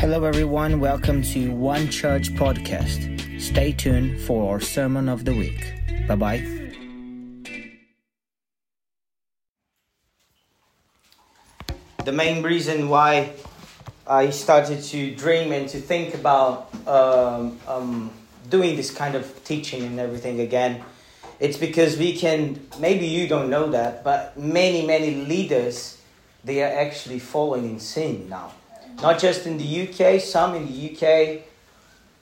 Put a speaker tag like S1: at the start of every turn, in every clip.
S1: Hello, everyone. Welcome to One Church Podcast. Stay tuned for our sermon of the week. Bye bye. The main reason why I started to dream and to think about um, um, doing this kind of teaching and everything again, it's because we can, maybe you don't know that, but many, many leaders, they are actually falling in sin now not just in the UK, some in the UK,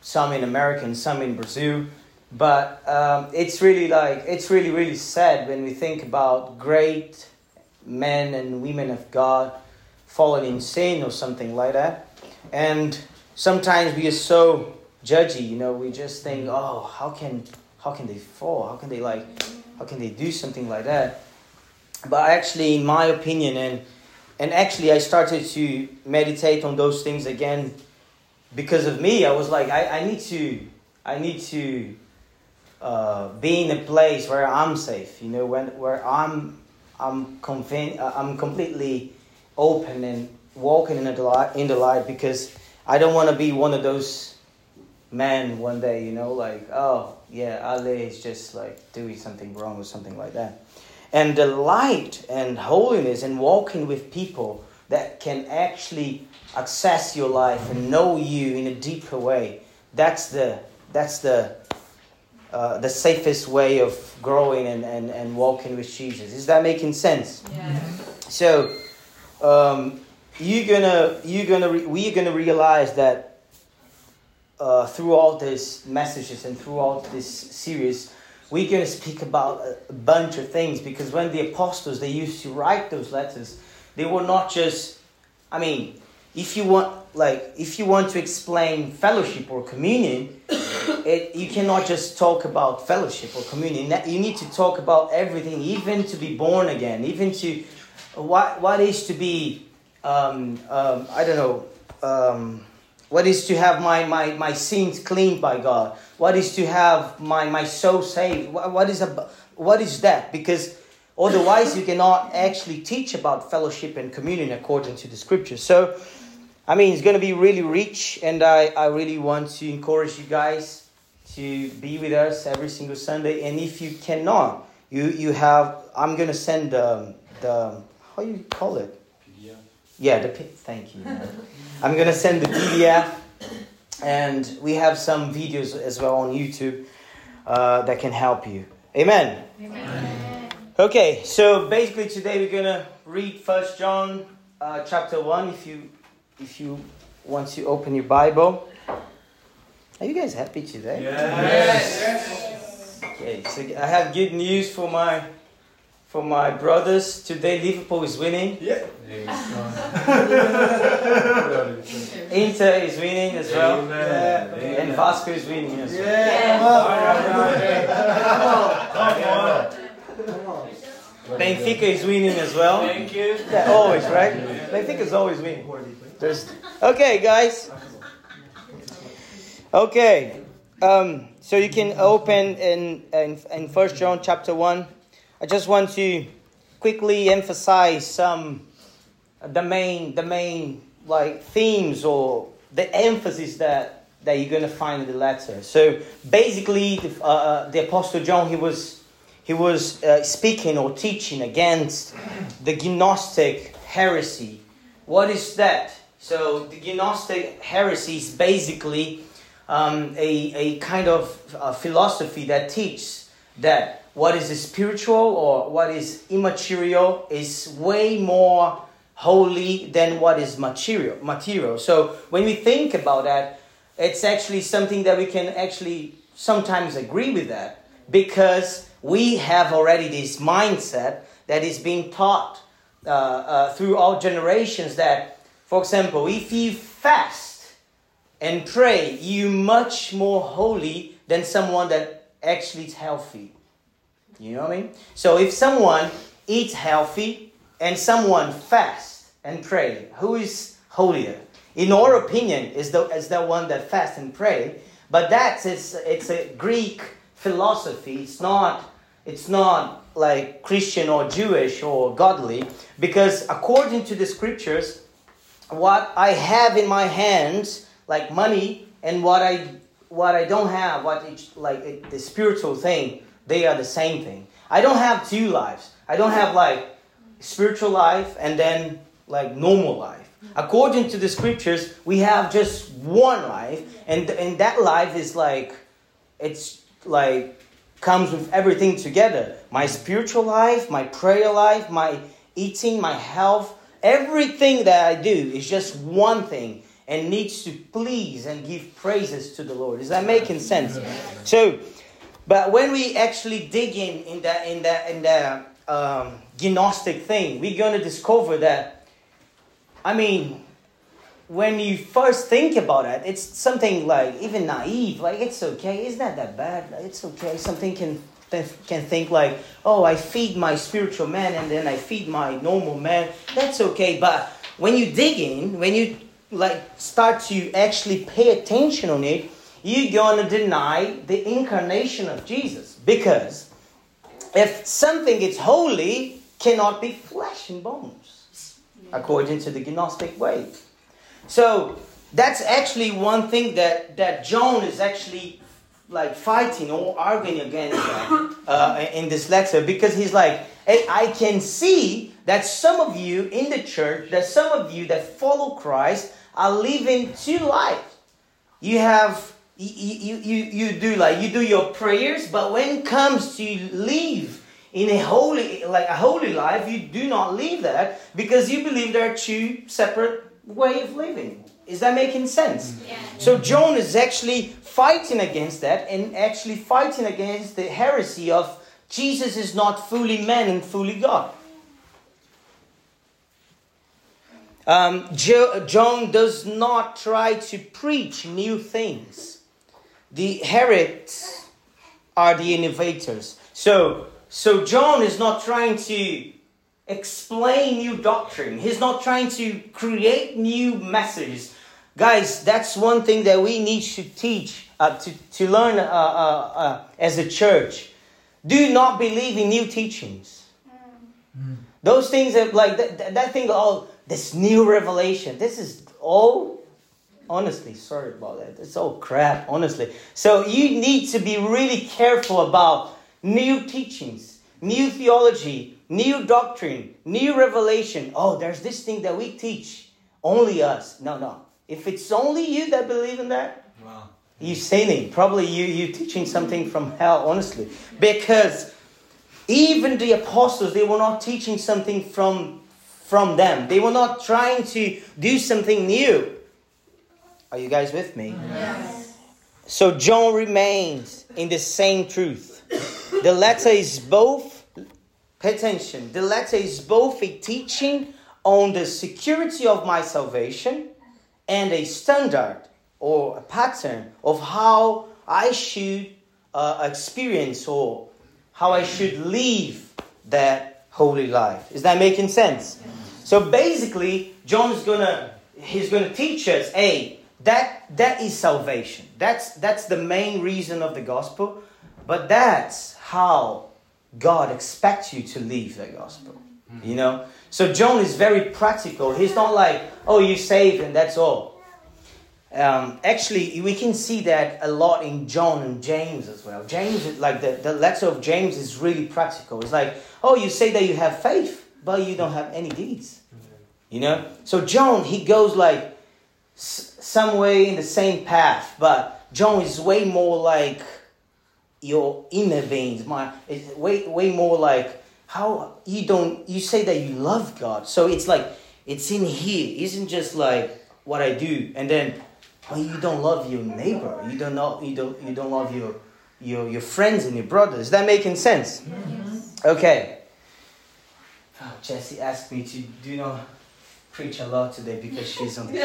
S1: some in America, and some in Brazil. But um, it's really like, it's really, really sad when we think about great men and women of God falling in sin or something like that. And sometimes we are so judgy, you know, we just think, oh, how can, how can they fall? How can they like, how can they do something like that? But actually, in my opinion, and and actually, I started to meditate on those things again because of me. I was like, I, I need to, I need to uh, be in a place where I'm safe. You know, when where I'm, I'm convinced, uh, I'm completely open and walking in the light, in the light because I don't want to be one of those men one day. You know, like, oh yeah, Ali is just like doing something wrong or something like that and the light and holiness and walking with people that can actually access your life and know you in a deeper way. That's the that's the uh, the safest way of growing and, and, and walking with jesus. Is that making sense?
S2: Yeah.
S1: so um, you're gonna you're gonna re- we're gonna realize that uh, through all these messages and through all this series we're going to speak about a bunch of things because when the apostles they used to write those letters they were not just i mean if you want like if you want to explain fellowship or communion it, you cannot just talk about fellowship or communion. You need to talk about everything even to be born again even to what what is to be um, um, i don't know um, what is to have my, my, my sins cleaned by God? What is to have my, my soul saved? What, what, is a, what is that? Because otherwise, you cannot actually teach about fellowship and communion according to the scriptures. So, I mean, it's going to be really rich, and I, I really want to encourage you guys to be with us every single Sunday. And if you cannot, you, you have, I'm going to send the, the, how you call it? Yeah, the thank you. I'm gonna send the PDF, and we have some videos as well on YouTube uh, that can help you. Amen.
S2: Amen.
S1: Okay, so basically today we're gonna read First John uh, chapter one. If you if you want to open your Bible, are you guys happy today?
S2: Yes. yes.
S1: Okay, so I have good news for my for my brothers. Today Liverpool is winning.
S3: Yeah.
S1: Inter is winning as well. Yeah. And Vasco is winning as well.
S2: Yeah.
S3: Come on.
S1: Benfica is winning as well.
S2: Thank you.
S1: Yeah, always, right? Benfica is always winning. There's... Okay, guys. Okay. Um, so you can open in, in, in 1 John chapter 1. I just want to quickly emphasize some the main the main like themes or the emphasis that that you're going to find in the letter. So basically, the, uh, uh, the apostle John he was he was uh, speaking or teaching against the Gnostic heresy. What is that? So the Gnostic heresy is basically um, a, a kind of uh, philosophy that teaches that what is spiritual or what is immaterial is way more holy than what is material material. So when we think about that it's actually something that we can actually sometimes agree with that because we have already this mindset that is being taught uh, uh, through all generations that for example if you fast and pray you much more holy than someone that actually is healthy you know what I mean? So if someone eats healthy and someone fasts and pray, who is holier? In our opinion, is the is the one that fasts and pray. But that's it's it's a Greek philosophy. It's not it's not like Christian or Jewish or godly because according to the scriptures, what I have in my hands, like money, and what I what I don't have, what it, like it, the spiritual thing, they are the same thing. I don't have two lives. I don't have like spiritual life and then like normal life. According to the scriptures, we have just one life, and and that life is like it's like comes with everything together. My spiritual life, my prayer life, my eating, my health, everything that I do is just one thing and needs to please and give praises to the Lord. Is that making sense? So, but when we actually dig in in the in the in the um, Gnostic thing, we're to discover that. I mean, when you first think about it, it's something like even naive. Like it's okay. It's not that bad. It's okay. Something can can think like, oh, I feed my spiritual man and then I feed my normal man. That's okay. But when you dig in, when you like start to actually pay attention on it, you're gonna deny the incarnation of Jesus because if something is holy, cannot be flesh and bones, according to the Gnostic way. So that's actually one thing that that John is actually like fighting or arguing against uh, in this letter because he's like, hey, I can see that some of you in the church, that some of you that follow Christ are living two lives. You have you, you, you do like you do your prayers, but when it comes to live in a holy like a holy life, you do not live that because you believe there are two separate way of living. Is that making sense? Yeah. So John is actually fighting against that and actually fighting against the heresy of Jesus is not fully man and fully God. Um, jo- John does not try to preach new things. The heretics are the innovators. So, so John is not trying to explain new doctrine. He's not trying to create new messages. Guys, that's one thing that we need to teach, uh, to, to learn uh, uh, uh as a church. Do not believe in new teachings. Mm. Those things that, like, that, that thing, oh, this new revelation, this is all, honestly, sorry about that. It's all crap, honestly. So you need to be really careful about new teachings, new theology, new doctrine, new revelation. Oh, there's this thing that we teach. Only us. No, no. If it's only you that believe in that, wow. you're sinning. Probably you you teaching something from hell, honestly. Because even the apostles, they were not teaching something from from them. They were not trying to do something new. Are you guys with me? Yes. So John remains in the same truth. The letter is both Pay attention. The letter is both a teaching on the security of my salvation and a standard or a pattern of how I should uh, experience or how I should live that holy life. Is that making sense? So basically, John's gonna he's gonna teach us, a that that is salvation. That's that's the main reason of the gospel, but that's how God expects you to live the gospel. You know? So John is very practical. He's not like, oh, you saved and that's all. Um, actually, we can see that a lot in John and James as well. James, like the, the letter of James is really practical. It's like, oh, you say that you have faith, but you don't have any deeds. You know? So John, he goes like some way in the same path, but John is way more like your inner veins. My it's way way more like how you don't you say that you love God. So it's like it's in here. Isn't just like what I do and then well, you don't love your neighbor. You don't know you don't you don't love your your your friends and your brothers. Is that making sense? Yes. Okay. Oh, Jessie asked me to do not preach a lot today because she's on the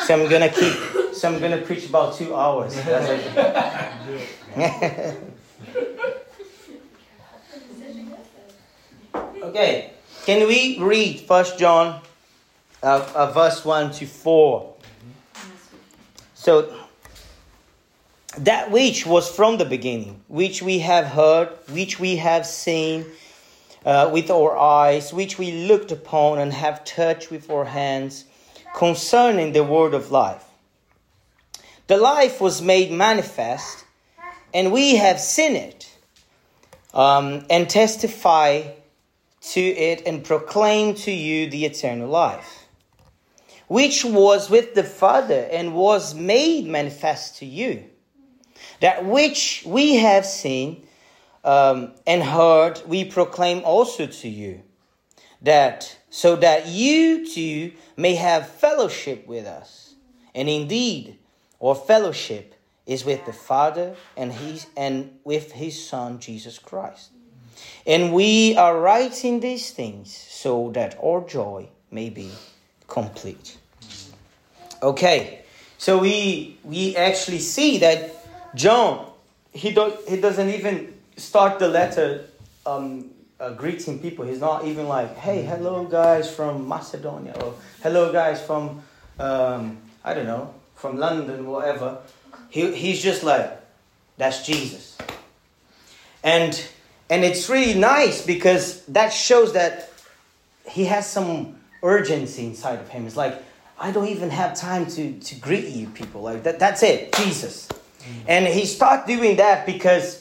S1: so I'm gonna keep so I'm going to preach about two hours. okay, can we read First John, uh, uh, verse one to four? So that which was from the beginning, which we have heard, which we have seen, uh, with our eyes, which we looked upon and have touched with our hands, concerning the word of life. The life was made manifest, and we have seen it, um, and testify to it, and proclaim to you the eternal life, which was with the Father and was made manifest to you. That which we have seen um, and heard, we proclaim also to you, that so that you too may have fellowship with us. And indeed, our fellowship is with the Father and his and with his Son Jesus Christ. And we are writing these things so that our joy may be complete. Okay, so we we actually see that John he do, he doesn't even start the letter um, uh, greeting people. He's not even like, "Hey, hello guys from Macedonia," or "Hello guys from um, I don't know from London, whatever." He, he's just like, "That's Jesus," and and it's really nice because that shows that he has some urgency inside of him. It's like, I don't even have time to, to greet you people. Like that, that's it, Jesus. And he started doing that because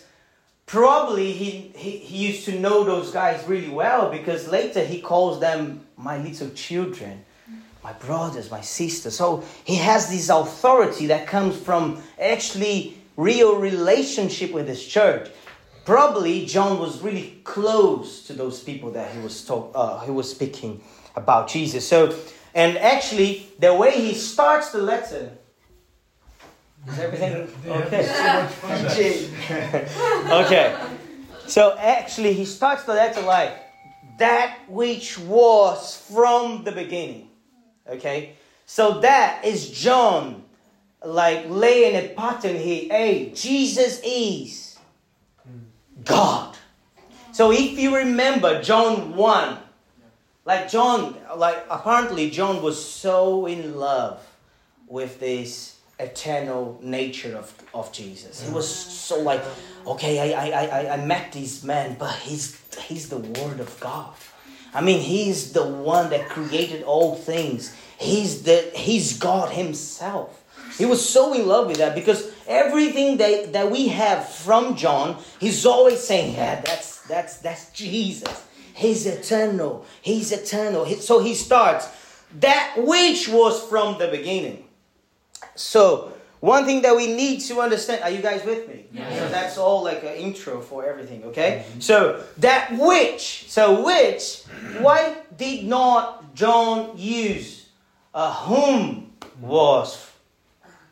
S1: probably he, he, he used to know those guys really well because later he calls them my little children, my brothers, my sisters. So he has this authority that comes from actually real relationship with his church. Probably John was really close to those people that he was talk, uh, he was speaking about Jesus. So, and actually, the way he starts the letter is everything okay? okay. So actually, he starts the letter like that which was from the beginning. Okay. So that is John, like laying a pattern here. Hey, Jesus is God. So if you remember John 1, like John, like apparently John was so in love with this eternal nature of, of Jesus. He mm. was so like, okay, I, I, I, I met this man, but he's he's the word of God. I mean, he's the one that created all things. He's the he's God himself. He was so in love with that because everything that, that we have from John, he's always saying, Yeah, that's that's that's Jesus. He's eternal. He's eternal. So he starts that which was from the beginning. So one thing that we need to understand, are you guys with me? So that's all like an intro for everything, okay? So that which, so which, why did not John use uh, whom was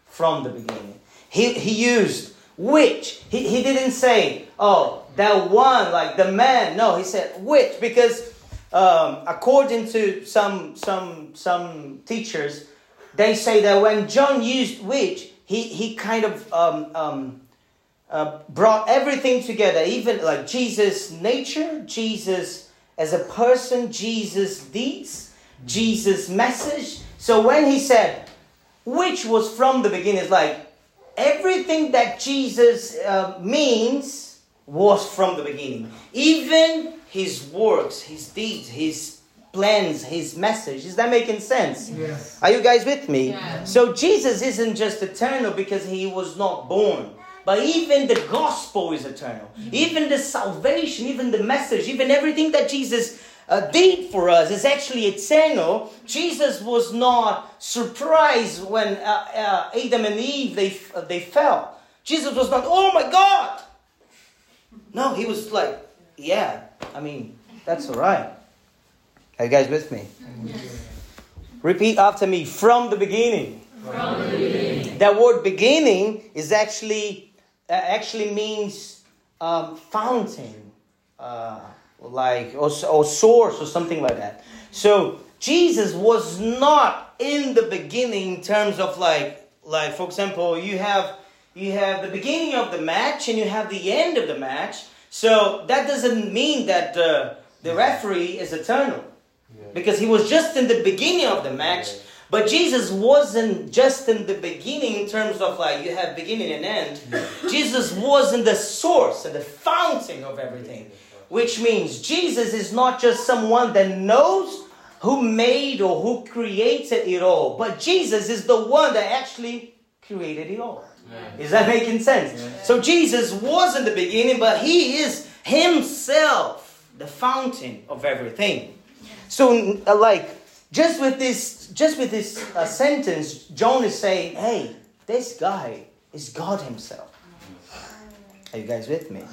S1: from the beginning? He, he used which. He, he didn't say, oh, that one, like the man. No, he said which, because um, according to some, some, some teachers, they say that when John used which, he, he kind of um, um, uh, brought everything together, even like Jesus' nature, Jesus as a person, Jesus' deeds, Jesus' message. So when he said, which was from the beginning, it's like everything that Jesus uh, means was from the beginning. Even his works, his deeds, his plans, his message. Is that making sense?
S3: Yes.
S1: Are you guys with me?
S2: Yeah.
S1: So Jesus isn't just eternal because he was not born. But even the gospel is eternal. Even the salvation, even the message, even everything that Jesus uh, did for us is actually eternal. Jesus was not surprised when uh, uh, Adam and Eve they, uh, they fell. Jesus was not, oh my God. No, he was like, yeah, I mean, that's all right. Are you guys with me? Repeat after me from the beginning.
S2: From the beginning.
S1: That word beginning is actually uh, actually means um, fountain, uh, like or, or source or something like that. So Jesus was not in the beginning in terms of like like for example you have you have the beginning of the match and you have the end of the match. So that doesn't mean that the the referee is eternal because he was just in the beginning of the match. But Jesus wasn't just in the beginning in terms of like you have beginning and end. Jesus was in the source and the fountain of everything. which means Jesus is not just someone that knows who made or who created it all, but Jesus is the one that actually created it all. Is that making sense? So Jesus was in the beginning, but he is himself the fountain of everything. So, uh, like, just with this, just with this uh, sentence, John is saying, "Hey, this guy is God Himself." Are you guys with me?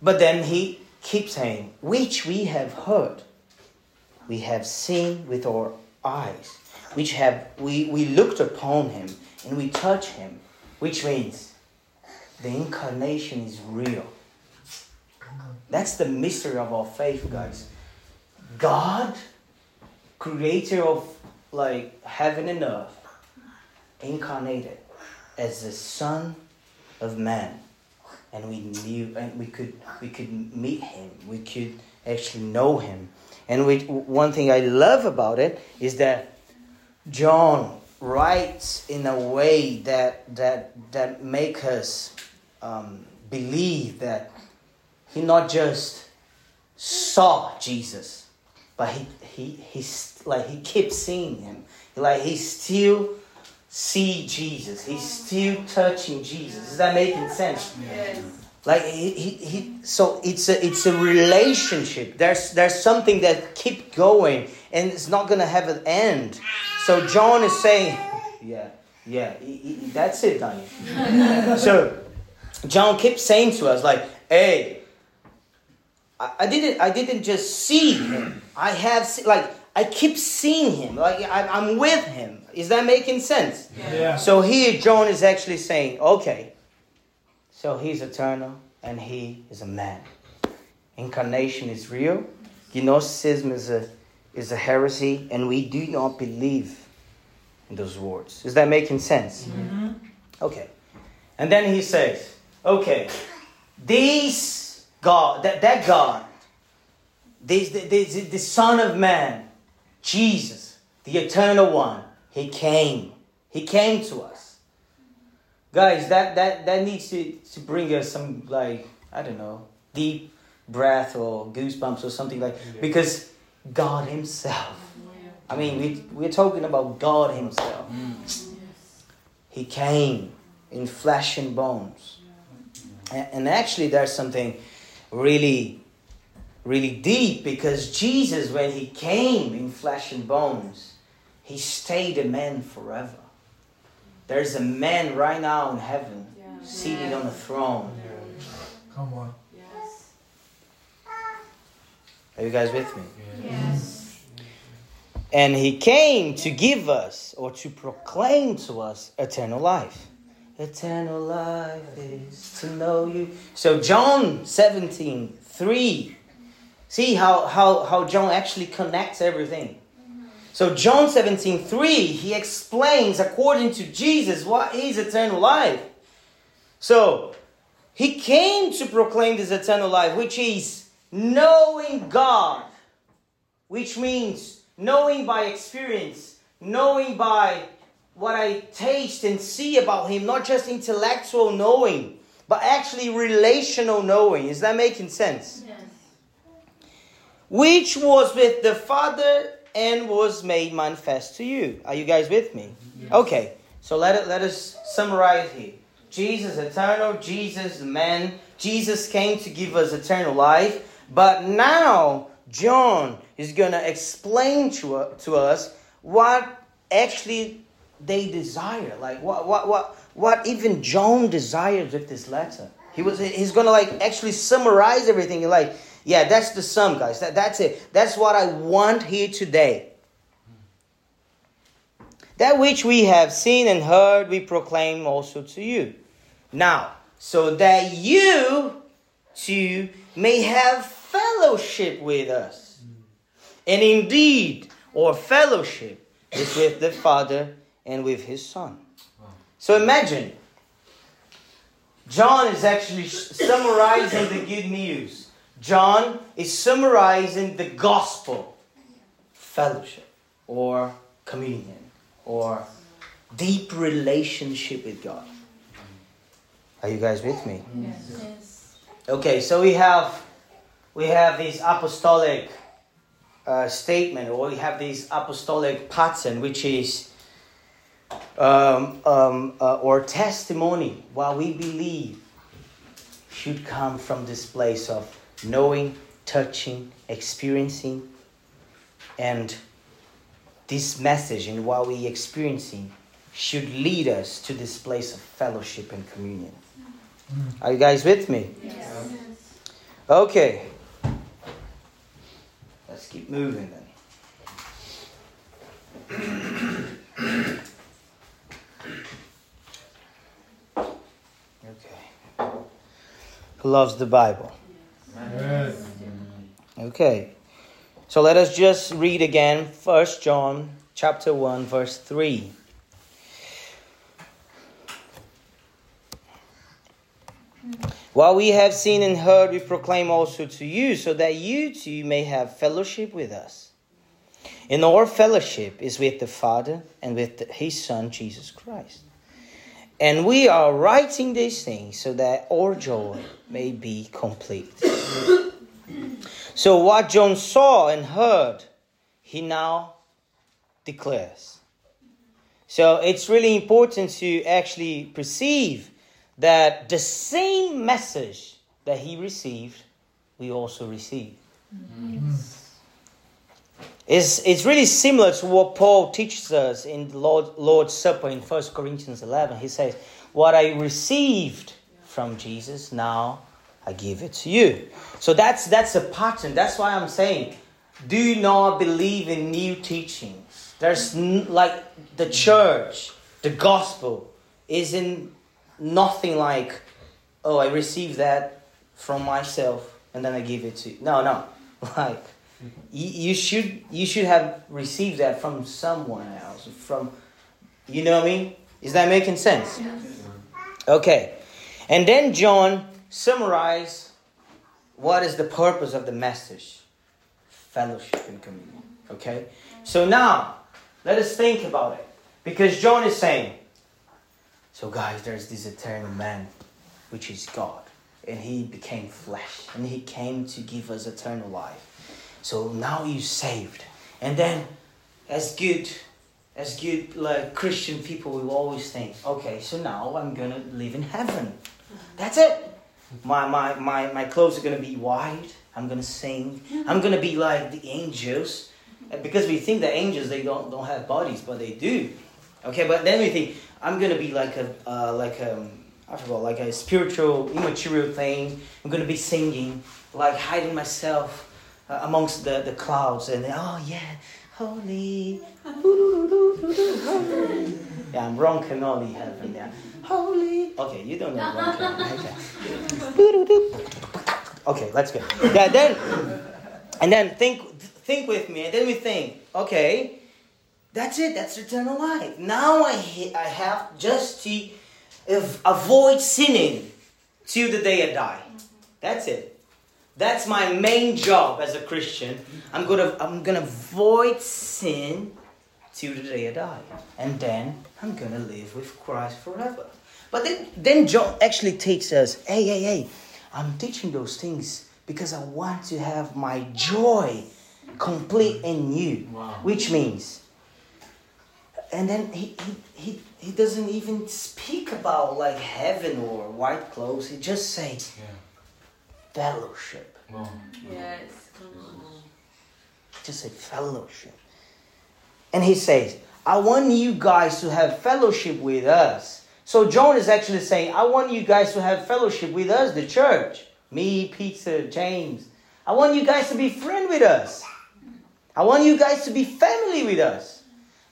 S1: But then he keeps saying, "Which we have heard, we have seen with our eyes, which have we we looked upon Him and we touch Him," which means the incarnation is real. That's the mystery of our faith, guys. God, creator of like heaven and earth, incarnated as the Son of Man. And we knew and we could we could meet him. We could actually know him. And we, one thing I love about it is that John writes in a way that that that make us um, believe that he not just saw Jesus, but he he he's like he keeps seeing him. Like he still see Jesus. He's still touching Jesus. Is that making sense?
S2: Yes.
S1: Like he, he, he so it's a it's a relationship. There's there's something that keep going and it's not gonna have an end. So John is saying, yeah, yeah, he- he- that's it, Daniel. so John keeps saying to us like, hey, I, I didn't I didn't just see him. I have se- like I keep seeing him. Like I, I'm with him. Is that making sense?
S3: Yeah.
S1: So here John is actually saying, okay, so he's eternal and he is a man. Incarnation is real. Gnosticism is a is a heresy, and we do not believe in those words. Is that making sense? Mm-hmm. Okay. And then he says, okay, these God, that, that God, this, the, the, the Son of Man, Jesus, the Eternal One, He came. He came to us. Guys, that, that, that needs to, to bring us some, like, I don't know, deep breath or goosebumps or something like Because God Himself, I mean, we, we're talking about God Himself. Mm. He came in flesh and bones. And, and actually, there's something really, really deep because Jesus, when He came in flesh and bones, He stayed a man forever. There's a man right now in heaven seated on a throne.
S3: Come on.
S2: Yes.
S1: Are you guys with me?
S2: Yes.
S1: And he came to give us or to proclaim to us eternal life. Eternal life is to know you. So John 17, 3. See how, how, how John actually connects everything. So John 17, 3, he explains according to Jesus what is eternal life. So he came to proclaim this eternal life, which is knowing God which means knowing by experience, knowing by what I taste and see about Him, not just intellectual knowing, but actually relational knowing. Is that making sense?
S2: Yes.
S1: Which was with the Father and was made manifest to you. Are you guys with me? Okay, so let, it, let us summarize here. Jesus eternal, Jesus the man, Jesus came to give us eternal life, but now John is going to explain to, uh, to us what actually they desire. Like what, what, what, what even John desires with this letter. He was, he's going to like actually summarize everything. Like, yeah, that's the sum, guys. That, that's it. That's what I want here today. That which we have seen and heard, we proclaim also to you. Now, so that you too may have fellowship with us. And indeed, our fellowship is with the Father and with His Son. So imagine, John is actually summarizing the good news. John is summarizing the gospel, fellowship, or communion, or deep relationship with God. Are you guys with me?
S2: Yes.
S1: Okay, so we have we have this apostolic uh, statement, or we have this apostolic pattern, which is um, um, uh, or testimony, what we believe should come from this place of knowing, touching, experiencing, and this message and what we're experiencing should lead us to this place of fellowship and communion. Mm. Are you guys with me?
S2: Yes.
S1: Okay. Let's keep moving then. okay. Who loves the Bible? Okay. So let us just read again 1 John chapter 1 verse 3. What we have seen and heard, we proclaim also to you, so that you too may have fellowship with us. And our fellowship is with the Father and with His Son, Jesus Christ. And we are writing these things so that our joy may be complete. So, what John saw and heard, he now declares. So, it's really important to actually perceive that the same message that he received, we also receive. Mm-hmm. It's, it's really similar to what Paul teaches us in the Lord, Lord's Supper in 1 Corinthians 11. He says, What I received from Jesus, now I give it to you. So that's, that's a pattern. That's why I'm saying, do not believe in new teachings. There's n- like the church, the gospel isn't nothing like, oh, I received that from myself and then I give it to you. No, no. Like, you, you should you should have received that from someone else. From, you know what I mean? Is that making sense? Okay. And then John summarized what is the purpose of the message fellowship and communion. Okay? So now, let us think about it. Because John is saying, so, guys, there's this eternal man, which is God, and he became flesh, and he came to give us eternal life. So now you saved, and then, as good, as good like Christian people, we always think, okay, so now I'm gonna live in heaven. That's it. My my my my clothes are gonna be white. I'm gonna sing. I'm gonna be like the angels, because we think the angels they don't don't have bodies, but they do. Okay, but then we think I'm gonna be like a uh, like a I forgot like a spiritual immaterial thing. I'm gonna be singing, like hiding myself uh, amongst the, the clouds, and then, oh yeah, holy, yeah, I'm Ron Canoli heaven, yeah, holy. Okay, you don't know. Okay. okay, let's go. Yeah, then and then think think with me, and then we think, okay. That's it. That's eternal life. Now I ha- I have just to av- avoid sinning till the day I die. That's it. That's my main job as a Christian. I'm gonna I'm gonna avoid sin till the day I die, and then I'm gonna live with Christ forever. But then then John actually teaches us. Hey hey hey! I'm teaching those things because I want to have my joy complete in you, which means and then he, he, he, he doesn't even speak about like heaven or white clothes. He just says fellowship.
S2: Yes.
S1: Just say fellowship. And he says, I want you guys to have fellowship with us. So John is actually saying, I want you guys to have fellowship with us, the church. Me, Peter, James. I want you guys to be friend with us. I want you guys to be family with us.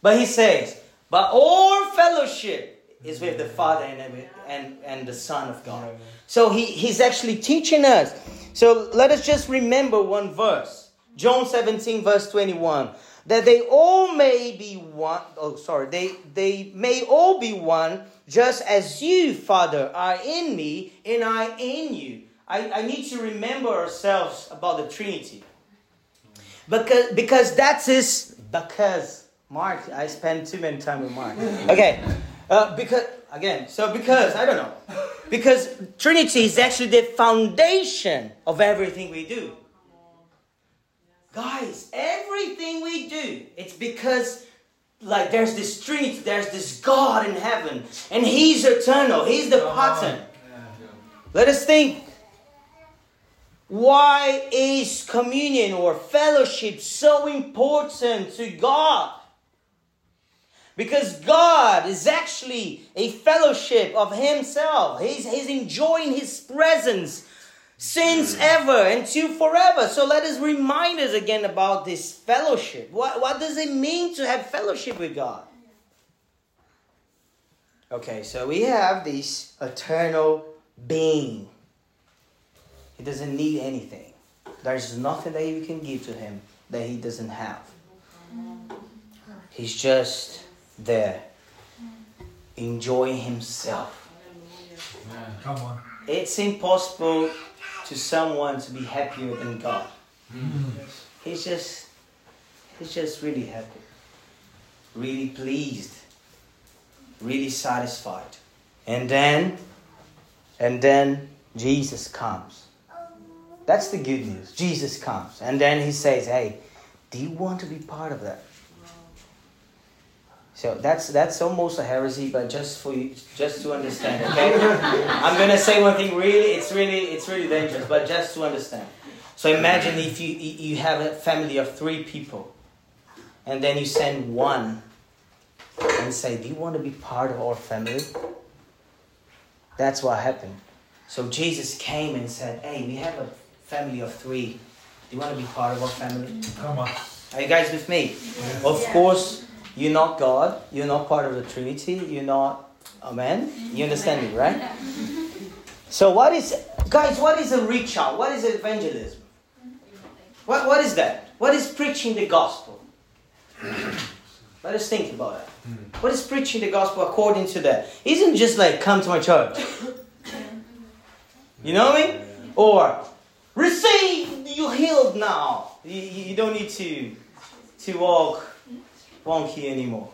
S1: But he says, but all fellowship is with the Father and, and, and the Son of God. So he, he's actually teaching us. So let us just remember one verse. John 17, verse 21. That they all may be one. Oh, sorry. They, they may all be one, just as you, Father, are in me and I in you. I, I need to remember ourselves about the Trinity. Because, because that's his. Because Mark, I spend too many time with Mark. Okay, uh, because again, so because I don't know, because Trinity is actually the foundation of everything we do. Guys, everything we do, it's because like there's this Trinity, there's this God in heaven, and He's eternal, He's the pattern. Let us think. Why is communion or fellowship so important to God? Because God is actually a fellowship of Himself. He's, he's enjoying His presence since ever and to forever. So let us remind us again about this fellowship. What, what does it mean to have fellowship with God? Okay, so we have this eternal being. He doesn't need anything. There's nothing that you can give to him that he doesn't have. He's just there, enjoying himself.
S3: Come on.
S1: It's impossible to someone to be happier than God. Hmm. He's just he's just really happy. Really pleased. Really satisfied. And then and then Jesus comes. That's the good news. Jesus comes. And then he says, Hey, do you want to be part of that? So that's that's almost a heresy, but just for you, just to understand, okay? I'm gonna say one thing. Really, it's really it's really dangerous, but just to understand. So imagine if you you have a family of three people, and then you send one, and say, "Do you want to be part of our family?" That's what happened. So Jesus came and said, "Hey, we have a family of three. Do you want to be part of our family?"
S3: Come on.
S1: Are you guys with me? Of course, you're not God. You're not part of the Trinity. You're not. a man. You understand me, right? So, what is, guys? What is a reach out? What is evangelism? What What is that? What is preaching the gospel? Let us think about it. What is preaching the gospel according to that? Isn't just like come to my church. You know what I mean? Or receive, you're healed now. You, you you don't need to to walk wonky anymore.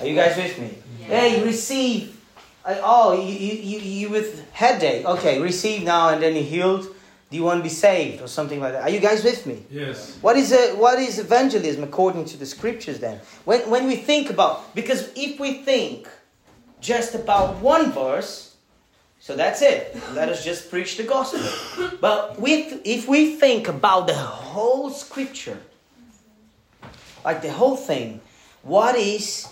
S1: Are you guys with me? Hey, receive. I- oh, you, you, you, you with headache. Okay, receive now and then you're healed. Do you want to be saved or something like that? Are you guys with me?
S3: Yes.
S1: What is a, what is evangelism according to the scriptures then? When, when we think about, because if we think just about one verse, so that's it. Let us just preach the gospel. But with, if we think about the whole scripture, like the whole thing, what is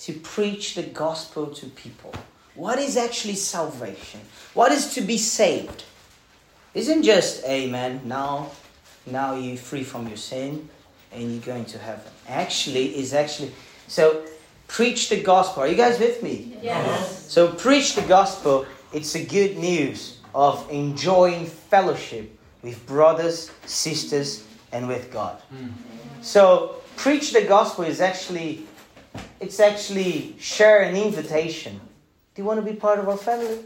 S1: to preach the gospel to people? What is actually salvation? What is to be saved? Isn't just, amen, now, now you're free from your sin and you're going to heaven. Actually, is actually, so preach the gospel. Are you guys with me?
S2: Yes.
S1: So preach the gospel. It's a good news of enjoying fellowship with brothers, sisters, and with God. Hmm. So preach the gospel is actually it's actually share an invitation. Do you want to be part of our family?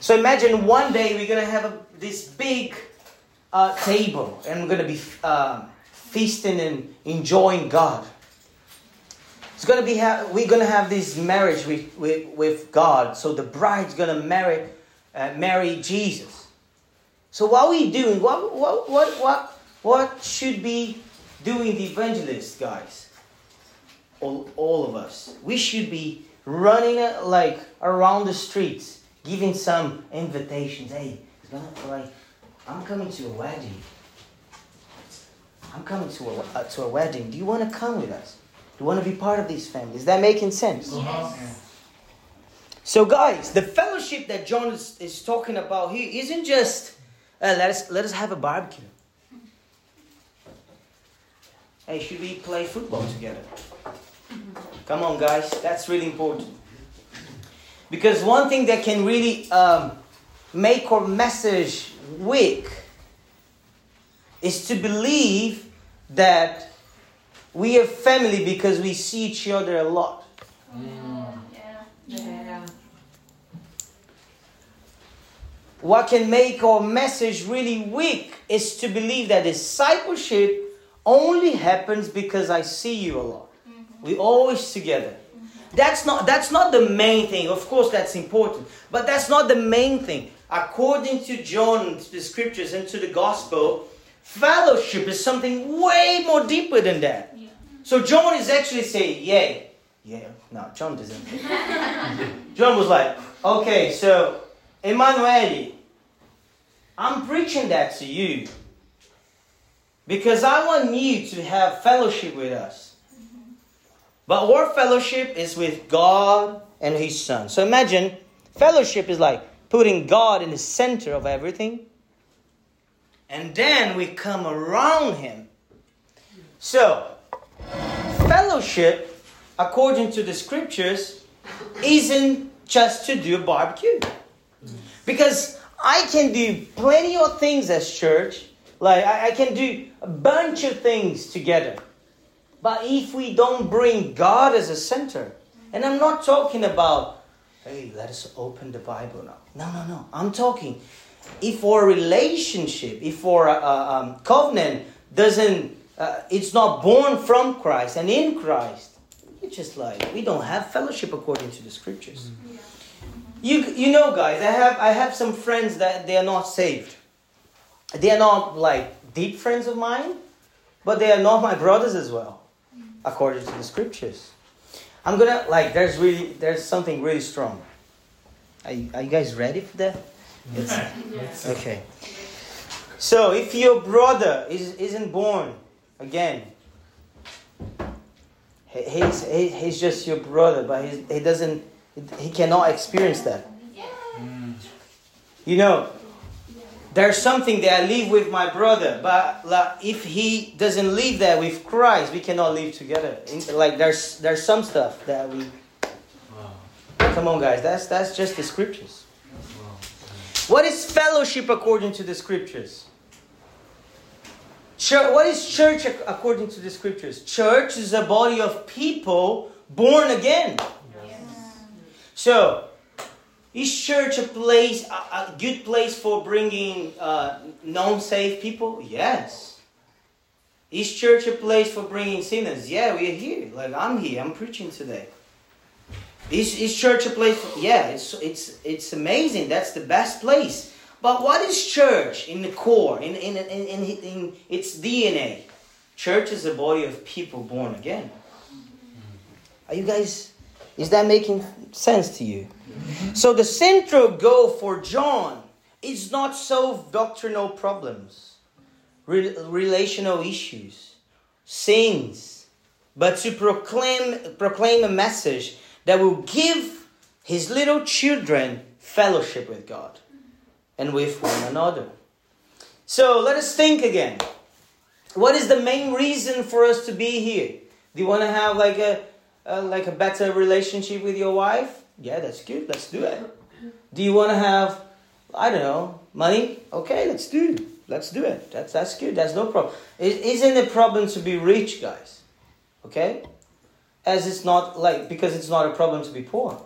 S1: So imagine one day we're gonna have a, this big uh, table and we're gonna be uh, feasting and enjoying God. It's gonna be ha- we're gonna have this marriage with, with, with God. So the bride's gonna marry uh, marry Jesus. So what are we doing? What what what what what should be doing the evangelist guys? All, all of us. We should be running uh, like around the streets, giving some invitations. Hey, it's gonna like I'm coming to a wedding. I'm coming to a uh, to a wedding. Do you want to come with us? Do you want to be part of this family? Is that making sense? So, guys, the fellowship that John is, is talking about here isn't just uh, let us let us have a barbecue. Hey, should we play football together? Come on, guys, that's really important. Because one thing that can really um, make our message weak is to believe that we are family because we see each other a lot.
S2: Yeah.
S1: What can make our message really weak is to believe that discipleship only happens because I see you a lot. Mm-hmm. We always together. Mm-hmm. That's not that's not the main thing. Of course that's important, but that's not the main thing. according to John, to the scriptures, and to the gospel, fellowship is something way more deeper than that.
S2: Yeah.
S1: So John is actually saying, yeah, yeah. No, John doesn't. John was like, okay, so Emmanuel, I'm preaching that to you because I want you to have fellowship with us. But our fellowship is with God and His Son. So imagine fellowship is like putting God in the center of everything. And then we come around Him. So, fellowship, according to the scriptures, isn't just to do a barbecue. Because I can do plenty of things as church. Like, I, I can do a bunch of things together. But if we don't bring God as a center, and I'm not talking about, hey, let us open the Bible now. No, no, no. I'm talking, if our relationship, if our uh, um, covenant doesn't, uh, it's not born from Christ and in Christ, it's just like we don't have fellowship according to the scriptures. You, you know, guys, I have I have some friends that they are not saved. They are not like deep friends of mine, but they are not my brothers as well, mm. according to the scriptures. I'm gonna like. There's really there's something really strong. Are you, are you guys ready for that? It's- okay. So if your brother is isn't born again, he- he's he, he's just your brother, but he he doesn't he cannot experience that. You know, there's something that I live with my brother, but like, if he doesn't live there with Christ, we cannot live together. Like there's there's some stuff that we. Come on, guys. That's that's just the scriptures. What is fellowship according to the scriptures? Church, what is church according to the scriptures? Church is a body of people born again. So, is church a place, a, a good place for bringing uh, non-saved people? Yes. Is church a place for bringing sinners? Yeah, we are here. Like I'm here. I'm preaching today. Is, is church a place? For, yeah, it's it's it's amazing. That's the best place. But what is church in the core, in in in, in, in its DNA? Church is a body of people born again. Are you guys? Is that making sense to you? So the central goal for John is not solve doctrinal problems, re- relational issues, sins, but to proclaim proclaim a message that will give his little children fellowship with God and with one another. So let us think again. What is the main reason for us to be here? Do you want to have like a, a like a better relationship with your wife? Yeah, that's good. Let's do it. Do you want to have I don't know money? Okay, let's do. it. Let's do it. That's that's good. That's no problem. It isn't a problem to be rich, guys. Okay, as it's not like because it's not a problem to be poor.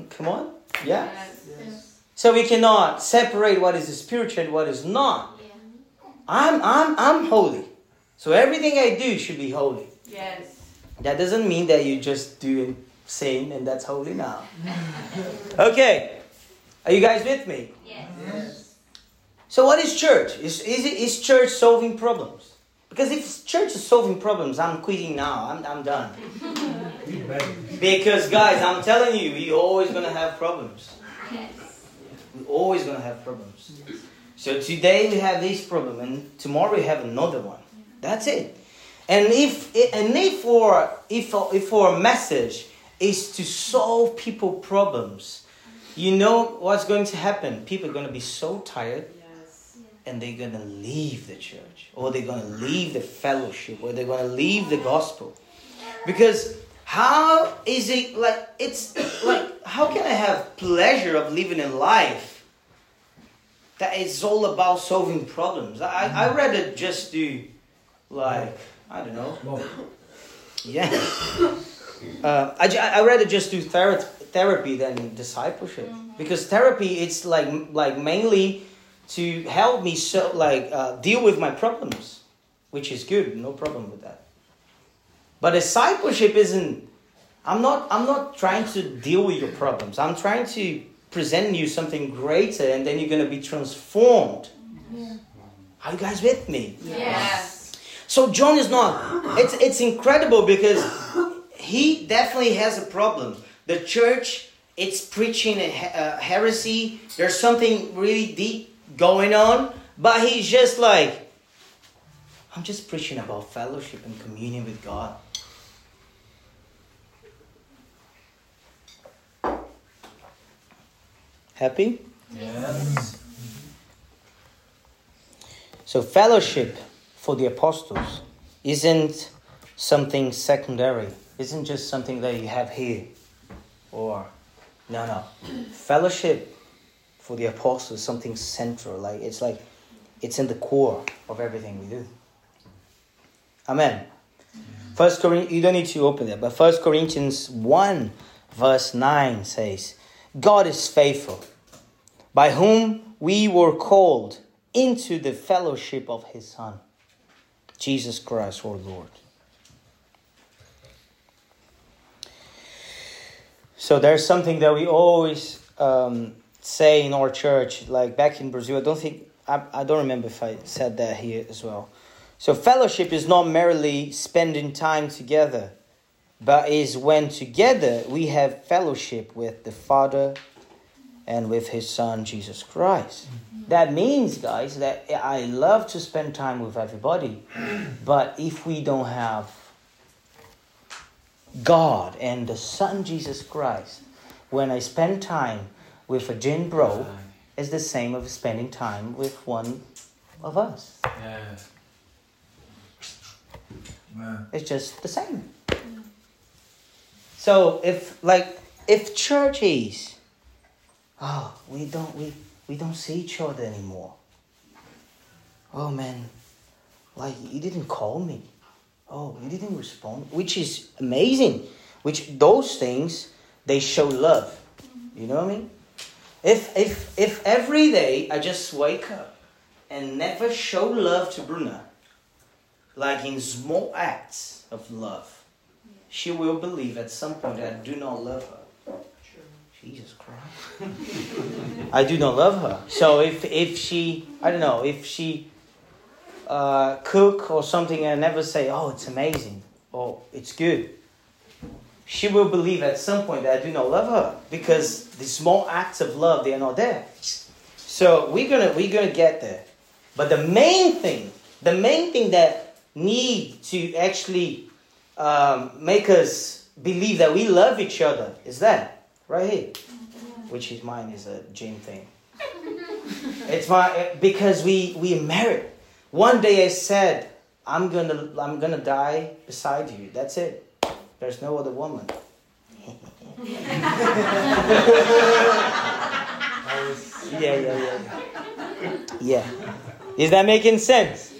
S1: Come on, yeah. So we cannot separate what is spiritual and what is not. I'm I'm I'm holy. So everything I do should be holy.
S2: Yes.
S1: That doesn't mean that you just do it sin and that's holy now. Okay. Are you guys with me?
S3: Yes.
S1: So what is church? Is is is church solving problems? Because if church is solving problems, I'm quitting now. I'm I'm done. Because guys, I'm telling you, we're always gonna have problems.
S2: Yes.
S1: We're always gonna have problems. So today we have this problem, and tomorrow we have another one. That's it. And if and if our if our- if our message is to solve people problems, you know what's going to happen? People are going to be so tired, and they're going to leave the church, or they're going to leave the fellowship, or they're going to leave the gospel, because how is it like it's like how can I have pleasure of living a life that is all about solving problems? I I rather just do like I don't know
S3: Well,
S1: yeah. Uh, I, ju- I rather just do thera- therapy than discipleship because therapy it's like like mainly to help me so like uh, deal with my problems, which is good, no problem with that. But discipleship isn't. I'm not I'm not trying to deal with your problems. I'm trying to present you something greater and then you're gonna be transformed. Are you guys with me?
S2: Yes.
S1: So John is not. It's it's incredible because he definitely has a problem. The church, it's preaching a, heresy. There's something really deep going on, but he's just like, I'm just preaching about fellowship and communion with God. Happy?
S3: Yes.
S1: So, fellowship for the apostles isn't something secondary, isn't just something that you have here. Or, no, no. Fellowship for the apostles is something central. Like, it's like, it's in the core of everything we do. Amen. First Corinthians, you don't need to open it, but First Corinthians 1, verse 9 says, God is faithful, by whom we were called into the fellowship of his Son, Jesus Christ our Lord. So there's something that we always um, say in our church, like back in Brazil. I don't think I, I don't remember if I said that here as well. So fellowship is not merely spending time together, but is when together we have fellowship with the Father and with His Son Jesus Christ. That means, guys, that I love to spend time with everybody, but if we don't have God and the Son Jesus Christ, when I spend time with a gin bro, it's the same of spending time with one of us.
S3: Yes. Man.
S1: It's just the same. So if like if church is, oh, we don't we we don't see each other anymore. Oh man, like you didn't call me. Oh, you didn't respond, which is amazing. Which those things they show love. You know what I mean? If if if every day I just wake up and never show love to Bruna, like in small acts of love, she will believe at some point I do not love her. Jesus Christ. I do not love her. So if if she I don't know, if she uh, cook or something and never say, Oh, it's amazing or it's good. She will believe at some point that I do not love her because the small acts of love they are not there. So we're gonna we're gonna get there. But the main thing, the main thing that need to actually um, make us believe that we love each other is that right here, which is mine is a gym thing. It's my because we we married. One day I said, "I'm gonna I'm gonna die beside you." That's it. There's no other woman. yeah, yeah, yeah, yeah. Yeah. Is that making sense?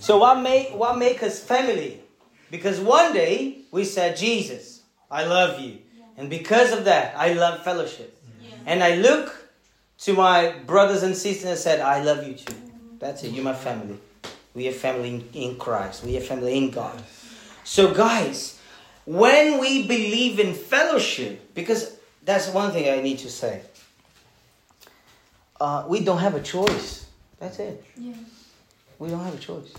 S1: So what make what make us family? Because one day we said, Jesus, I love you. And because of that, I love fellowship. And I look to my brothers and sisters and said, I love you too. That's it. You're my family. We are family in, in Christ. We are family in God. So guys, when we believe in fellowship, because that's one thing I need to say. Uh, we don't have a choice. That's it. Yeah. We don't have a choice.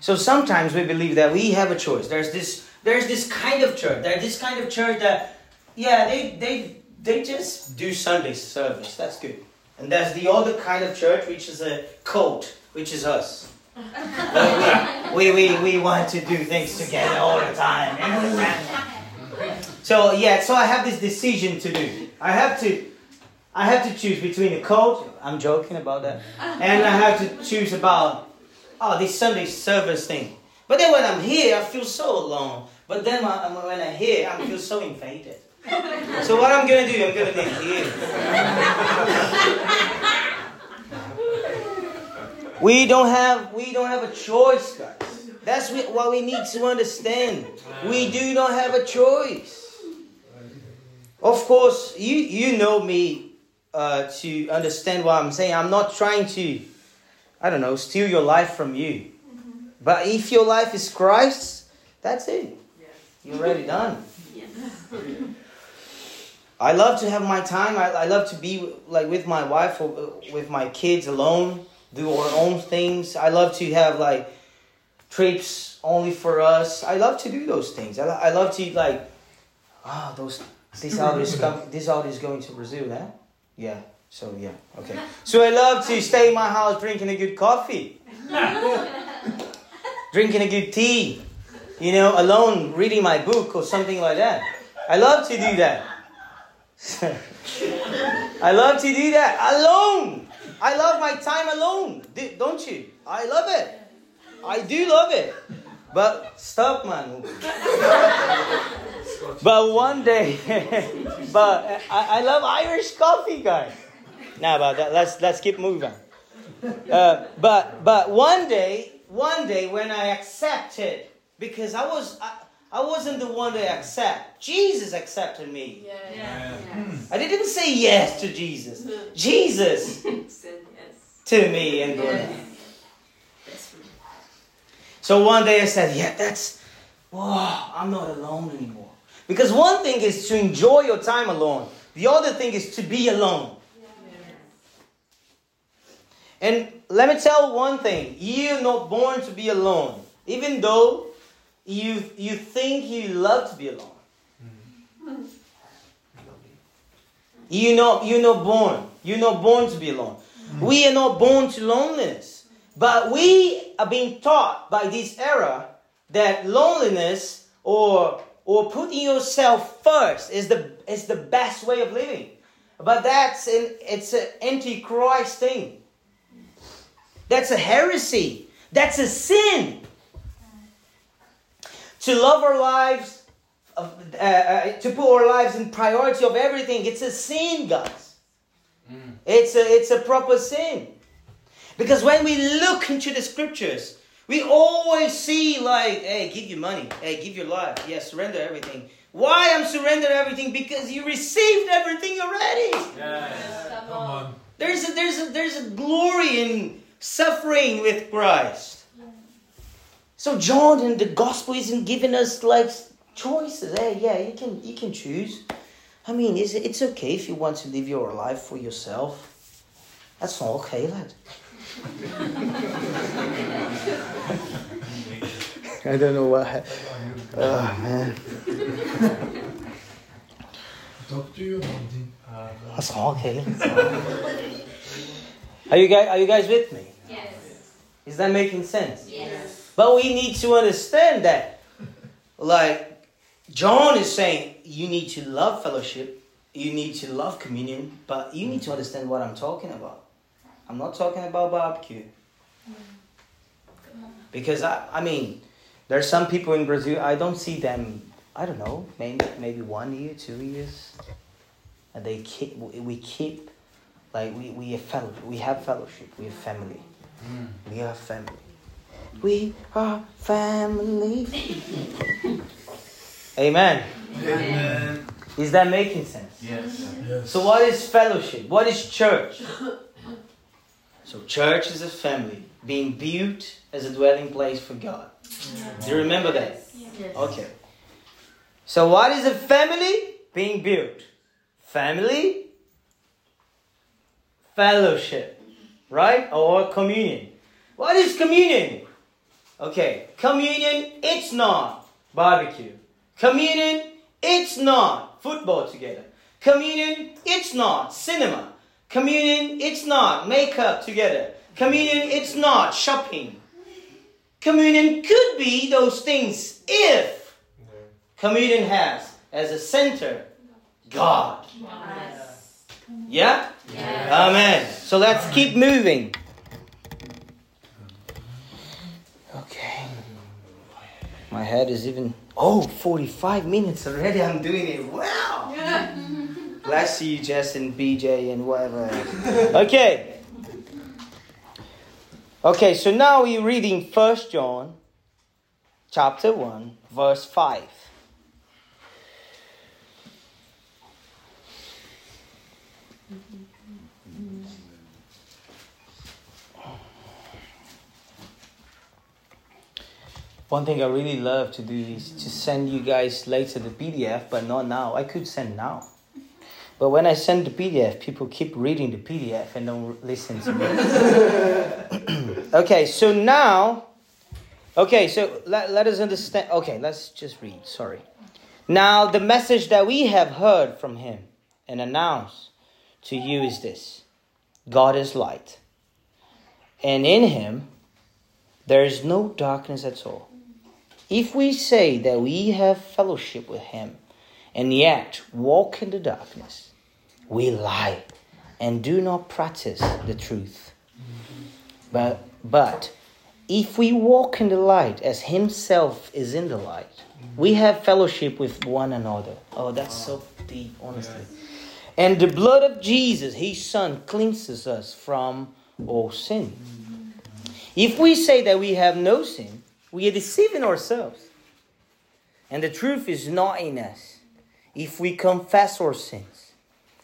S1: So sometimes we believe that we have a choice. There's this there's this kind of church. There's this kind of church that yeah, they they they just do Sunday service. That's good. And there's the other kind of church which is a cult, which is us. We, we, we, we want to do things together all the time. So yeah, so I have this decision to do. I have to I have to choose between a cult, I'm joking about that, and I have to choose about oh this Sunday service thing. But then when I'm here, I feel so alone. But then when I'm, when I'm here, I feel so invaded. So what I'm gonna do, I'm gonna be here. We don't have we don't have a choice, guys. That's what we need to understand. We do not have a choice. Of course, you you know me uh, to understand what I'm saying. I'm not trying to, I don't know, steal your life from you. But if your life is Christ, that's it. You're already done. I love to have my time. I, I love to be like with my wife or uh, with my kids alone, do our own things. I love to have like trips only for us. I love to do those things. I, I love to like, ah, those this audio is com- this audio is going to Brazil, huh? Yeah. So yeah, okay. So I love to stay in my house drinking a good coffee, drinking a good tea, you know, alone reading my book or something like that. I love to do that. I love to do that alone. I love my time alone, Do- don't you? I love it. I do love it. But stop, man. but one day, but I, I love Irish coffee, guys. Now, but that, let's let's keep moving. Uh, but but one day, one day when I accepted, because I was I, I wasn't the one to accept. Jesus accepted me. I didn't say yes to Jesus. Jesus
S2: Said yes.
S1: to me and Bruna. So one day I said, yeah, that's, wow, I'm not alone anymore. Because one thing is to enjoy your time alone. The other thing is to be alone. And let me tell one thing. You're not born to be alone. Even though you, you think you love to be alone. You're not, you're not born. You're not born to be alone. We are not born to loneliness. But we are being taught by this era that loneliness or or putting yourself first is the is the best way of living. But that's an it's an antichrist thing. That's a heresy. That's a sin. To love our lives, uh, uh, to put our lives in priority of everything, it's a sin, guys. It's a it's a proper sin. Because when we look into the scriptures, we always see like, hey, give your money, hey, give your life, yeah, surrender everything. Why I'm surrender everything? Because you received everything already. Yes.
S3: Come on.
S1: There's a, there's a, there's a glory in suffering with Christ. So John in the gospel isn't giving us like choices. Hey, yeah, you can you can choose. I mean, it's, it's okay if you want to live your life for yourself. That's not okay, lad. I don't know what. Oh man,
S3: Talk to you something.
S1: that's not okay. Are you guys Are you guys with me?
S2: Yes.
S1: Is that making sense?
S2: Yes.
S1: But we need to understand that, like, John is saying, you need to love fellowship, you need to love communion, but you need to understand what I'm talking about. I'm not talking about barbecue. Because, I, I mean, there's some people in Brazil, I don't see them, I don't know, maybe, maybe one year, two years. And they keep, we keep, like, we, we, have fellow, we have fellowship, we have family. Mm. We are family. We are family. Amen.
S3: Amen.
S1: Is that making sense?
S4: Yes.
S3: Yes.
S1: So, what is fellowship? What is church? So, church is a family being built as a dwelling place for God. Do you remember that?
S2: Yes.
S1: Okay. So, what is a family being built? Family, fellowship, right? Or communion. What is communion? Okay, communion, it's not barbecue. Communion, it's not football together. Communion, it's not cinema. Communion, it's not makeup together. Communion, it's not shopping. Communion could be those things if communion has as a center God.
S2: Yes.
S1: Yeah?
S2: Yes.
S1: Amen. So let's keep moving. Okay. My head is even. Oh, 45 minutes already. I'm doing it. Wow. Bless you, Justin, BJ, and whatever. Okay. Okay, so now we're reading First John chapter 1, verse 5. One thing I really love to do is to send you guys later the PDF, but not now. I could send now. But when I send the PDF, people keep reading the PDF and don't listen to me. okay, so now, okay, so let, let us understand. Okay, let's just read. Sorry. Now, the message that we have heard from him and announced to you is this God is light, and in him there is no darkness at all. If we say that we have fellowship with him and yet walk in the darkness, we lie and do not practice the truth. But, but if we walk in the light as Himself is in the light, we have fellowship with one another. Oh, that's so deep, honestly. And the blood of Jesus, His Son, cleanses us from all sin. If we say that we have no sin, we are deceiving ourselves. And the truth is not in us. If we confess our sins,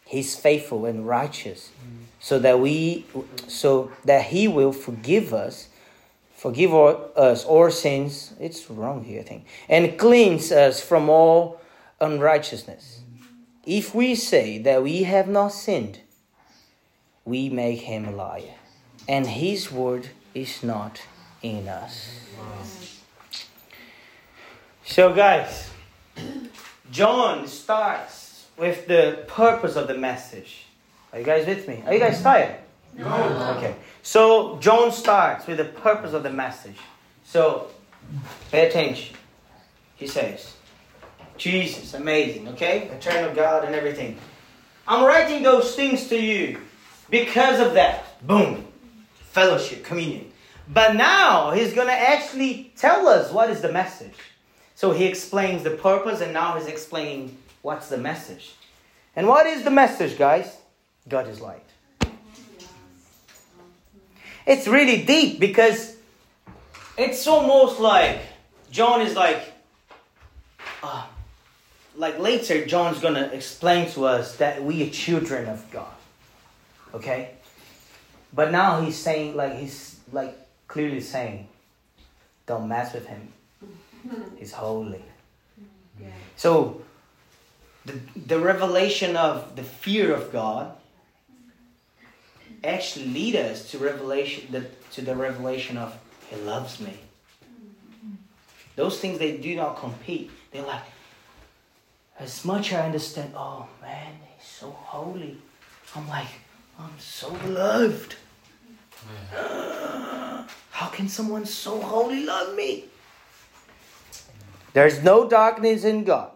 S1: He's faithful and righteous, so that we, so that He will forgive us, forgive our, us our sins. It's wrong here, I think, and cleanse us from all unrighteousness. If we say that we have not sinned, we make Him a liar, and His word is not in us. So, guys, John starts with the purpose of the message. Are you guys with me? Are you guys tired?
S3: No.
S1: Okay. So John starts with the purpose of the message. So pay attention. He says, Jesus, amazing, okay? Eternal God and everything. I'm writing those things to you because of that. Boom. Fellowship, communion. But now he's going to actually tell us what is the message. So he explains the purpose and now he's explaining What's the message? And what is the message, guys? God is light. It's really deep because it's almost like John is like, uh, like later, John's going to explain to us that we are children of God. Okay? But now he's saying, like, he's like clearly saying, don't mess with him. He's holy. So the, the revelation of the fear of God actually lead us to revelation the, to the revelation of he loves me. Those things they do not compete. They're like as much i understand oh man he's so holy. I'm like i'm so loved how can someone so holy love me there's no darkness in god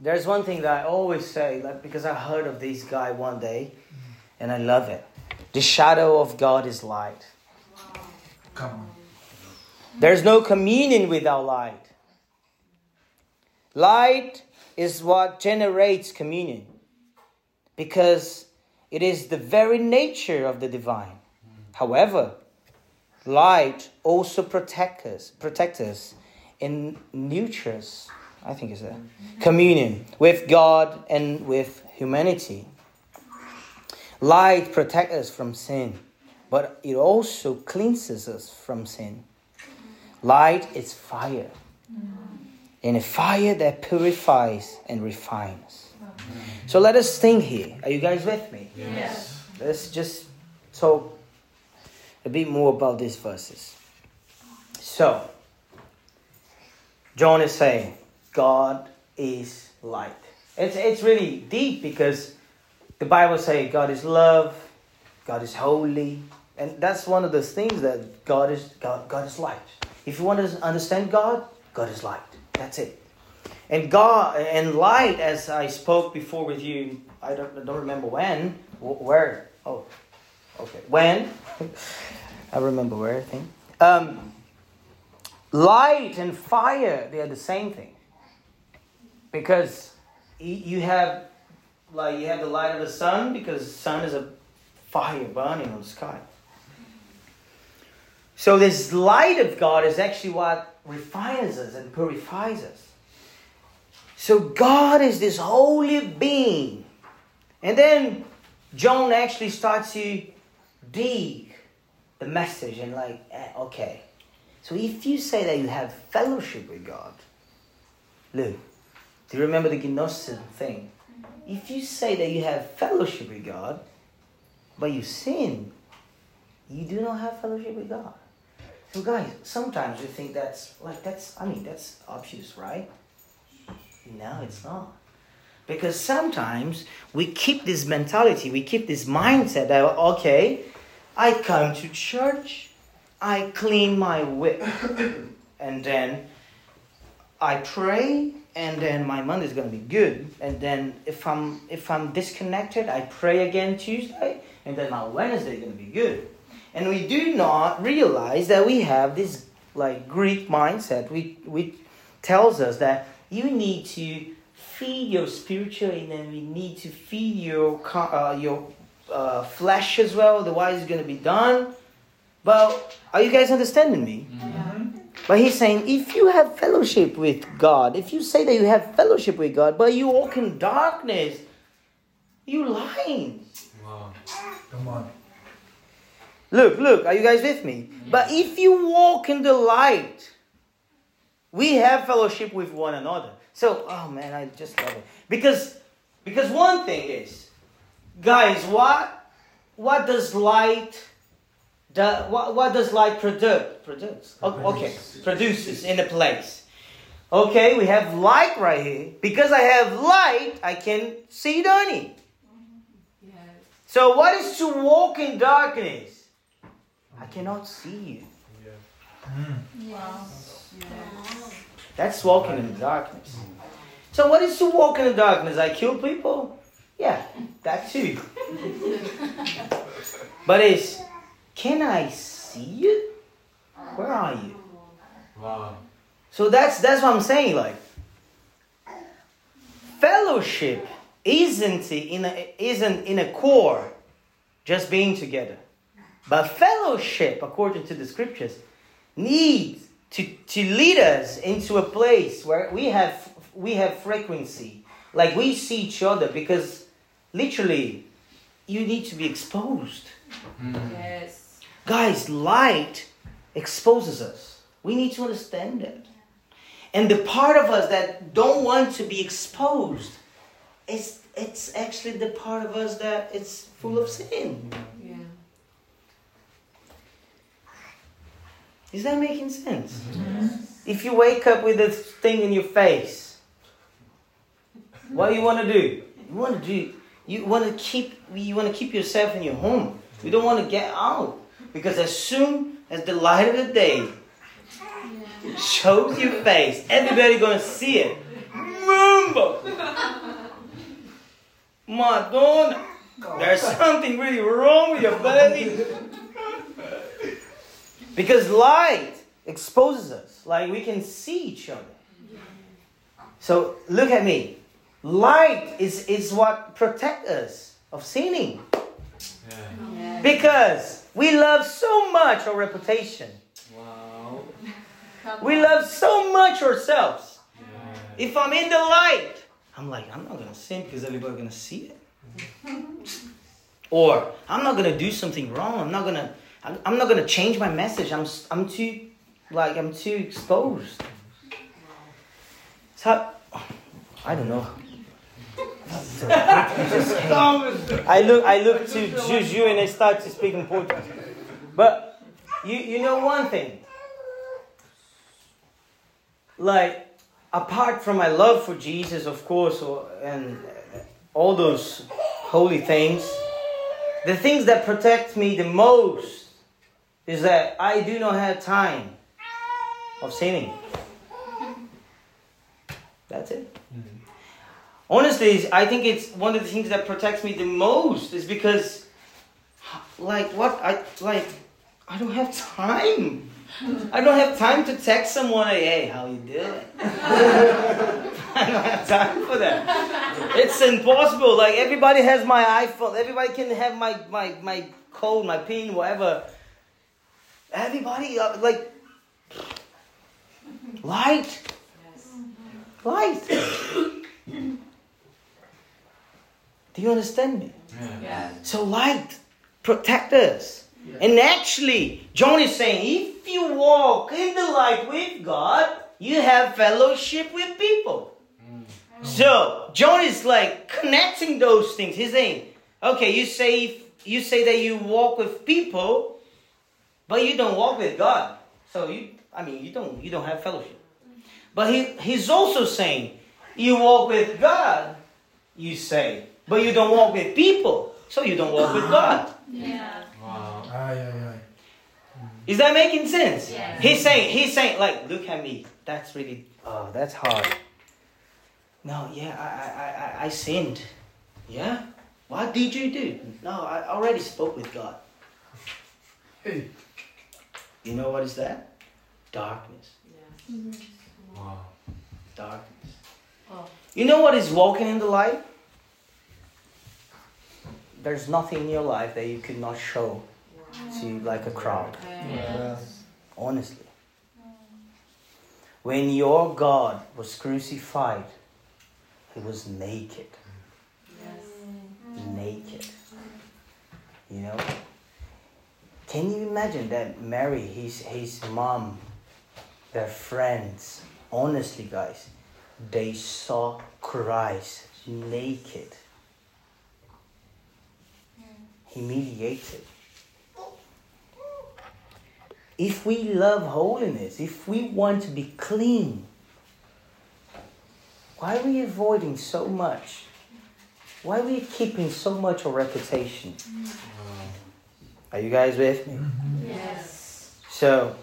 S1: there's one thing that I always say, like, because I heard of this guy one day, and I love it. The shadow of God is light.
S3: Come on.
S1: There's no communion without light. Light is what generates communion because it is the very nature of the divine. However, light also protects us, protects us and nurtures I think it's a mm-hmm. communion with God and with humanity. Light protects us from sin, but it also cleanses us from sin. Light is fire, mm-hmm. and a fire that purifies and refines. So let us think here. Are you guys with me?
S2: Yes.
S1: Let's just talk a bit more about these verses. So, John is saying, God is light. It's, it's really deep because the Bible says God is love, God is holy, and that's one of those things that God is God, God is light. If you want to understand God, God is light. That's it. And God and light, as I spoke before with you, I don't, I don't remember when, where. Oh, okay. When? I remember where, I think. Um, light and fire, they are the same thing because you have like you have the light of the sun because the sun is a fire burning on the sky. So this light of God is actually what refines us and purifies us. So God is this holy being. And then John actually starts to dig the message and like, eh, okay, So if you say that you have fellowship with God, look, do you remember the Gnosticism thing? If you say that you have fellowship with God, but you sin, you do not have fellowship with God. So guys, sometimes we think that's like that's I mean that's obvious, right? No, it's not. Because sometimes we keep this mentality, we keep this mindset that okay, I come to church, I clean my whip, and then I pray, and then my Monday is gonna be good. And then if I'm if I'm disconnected, I pray again Tuesday, and then my Wednesday is gonna be good. And we do not realize that we have this like Greek mindset, which, which tells us that you need to feed your spiritual, and then we need to feed your uh, your uh, flesh as well. Otherwise, it's going to be done. But are you guys understanding me?
S3: Mm-hmm.
S1: But he's saying, if you have fellowship with God, if you say that you have fellowship with God, but you walk in darkness, you lying.
S3: Wow. Come on.
S1: Look, look, are you guys with me? But if you walk in the light, we have fellowship with one another. So, oh man, I just love it. Because because one thing is, guys, what what does light do, what, what does light produce? Produce. Okay, produces in a place. Okay, we have light right here. Because I have light, I can see Donnie.
S2: Yes.
S1: So what is to walk in darkness? I cannot see you. That's walking in the darkness. So what is to walk in the darkness? I kill people? Yeah, that too. but it's can I see you? Where are you?
S3: Wow.
S1: So that's that's what I'm saying. Like fellowship isn't in a, isn't in a core, just being together. But fellowship, according to the scriptures, needs to, to lead us into a place where we have we have frequency, like we see each other. Because literally, you need to be exposed,
S2: Yes.
S1: guys. Light exposes us. We need to understand that. And the part of us that don't want to be exposed, is it's actually the part of us that it's full of sin.
S2: Yeah.
S1: Is that making sense? If you wake up with this thing in your face, what do you want to do? You want to do. You want to keep. You want to keep yourself in your home. You don't want to get out because as soon as the light of the day shows your face, everybody gonna see it. Mumbo, Madonna, there's something really wrong with your belly. Because light exposes us, like we can see each other. So look at me. Light is, is what protects us of sinning.
S3: Yeah.
S2: Yes.
S1: Because we love so much our reputation.
S3: Wow.
S1: We love so much ourselves.
S3: Yeah.
S1: If I'm in the light, I'm like, I'm not gonna sin because everybody's gonna see it. or I'm not gonna do something wrong. I'm not gonna. I'm, I'm not gonna change my message. I'm. I'm too. Like I'm too exposed. So I don't know. I look. I look to Juju and I start to speak in Portuguese. But you. You know one thing. Like apart from my love for Jesus, of course, or, and all those holy things, the things that protect me the most is that I do not have time of sinning. That's it. Mm-hmm. Honestly, I think it's one of the things that protects me the most is because, like, what I like, I don't have time. I don't have time to text someone, hey, how you doing? I don't have time for that. It's impossible. Like everybody has my iPhone. Everybody can have my my my code, my pin, whatever. Everybody uh, like light, light. Do you understand me?
S3: Yeah.
S2: Yeah.
S1: So light protect us. And actually, John is saying if you walk in the light with God, you have fellowship with people. Mm. So John is like connecting those things. He's saying, okay, you say you say that you walk with people, but you don't walk with God. So you, I mean, you don't you don't have fellowship. But he he's also saying you walk with God, you say, but you don't walk with people, so you don't walk with God.
S2: Yeah.
S3: Wow.
S4: Ay, ay, ay.
S1: Is that making sense?
S2: Yes.
S1: He's saying, he's saying, like, look at me. That's really, oh, that's hard. No, yeah, I, I, I, I sinned. Yeah? What did you do? No, I already spoke with God.
S4: Hey.
S1: You know what is that? Darkness.
S2: Yeah.
S3: Wow.
S1: Darkness.
S2: Oh.
S1: You know what is walking in the light? There's nothing in your life that you could not show to like a crowd.
S2: Yes.
S1: Honestly. When your God was crucified, he was naked.
S2: Yes. Mm-hmm.
S1: Naked. You know? Can you imagine that Mary, his, his mom, their friends, honestly, guys, they saw Christ naked, humiliated. If we love holiness, if we want to be clean, why are we avoiding so much? Why are we keeping so much of reputation? Are you guys with me?
S2: Yes.
S1: So,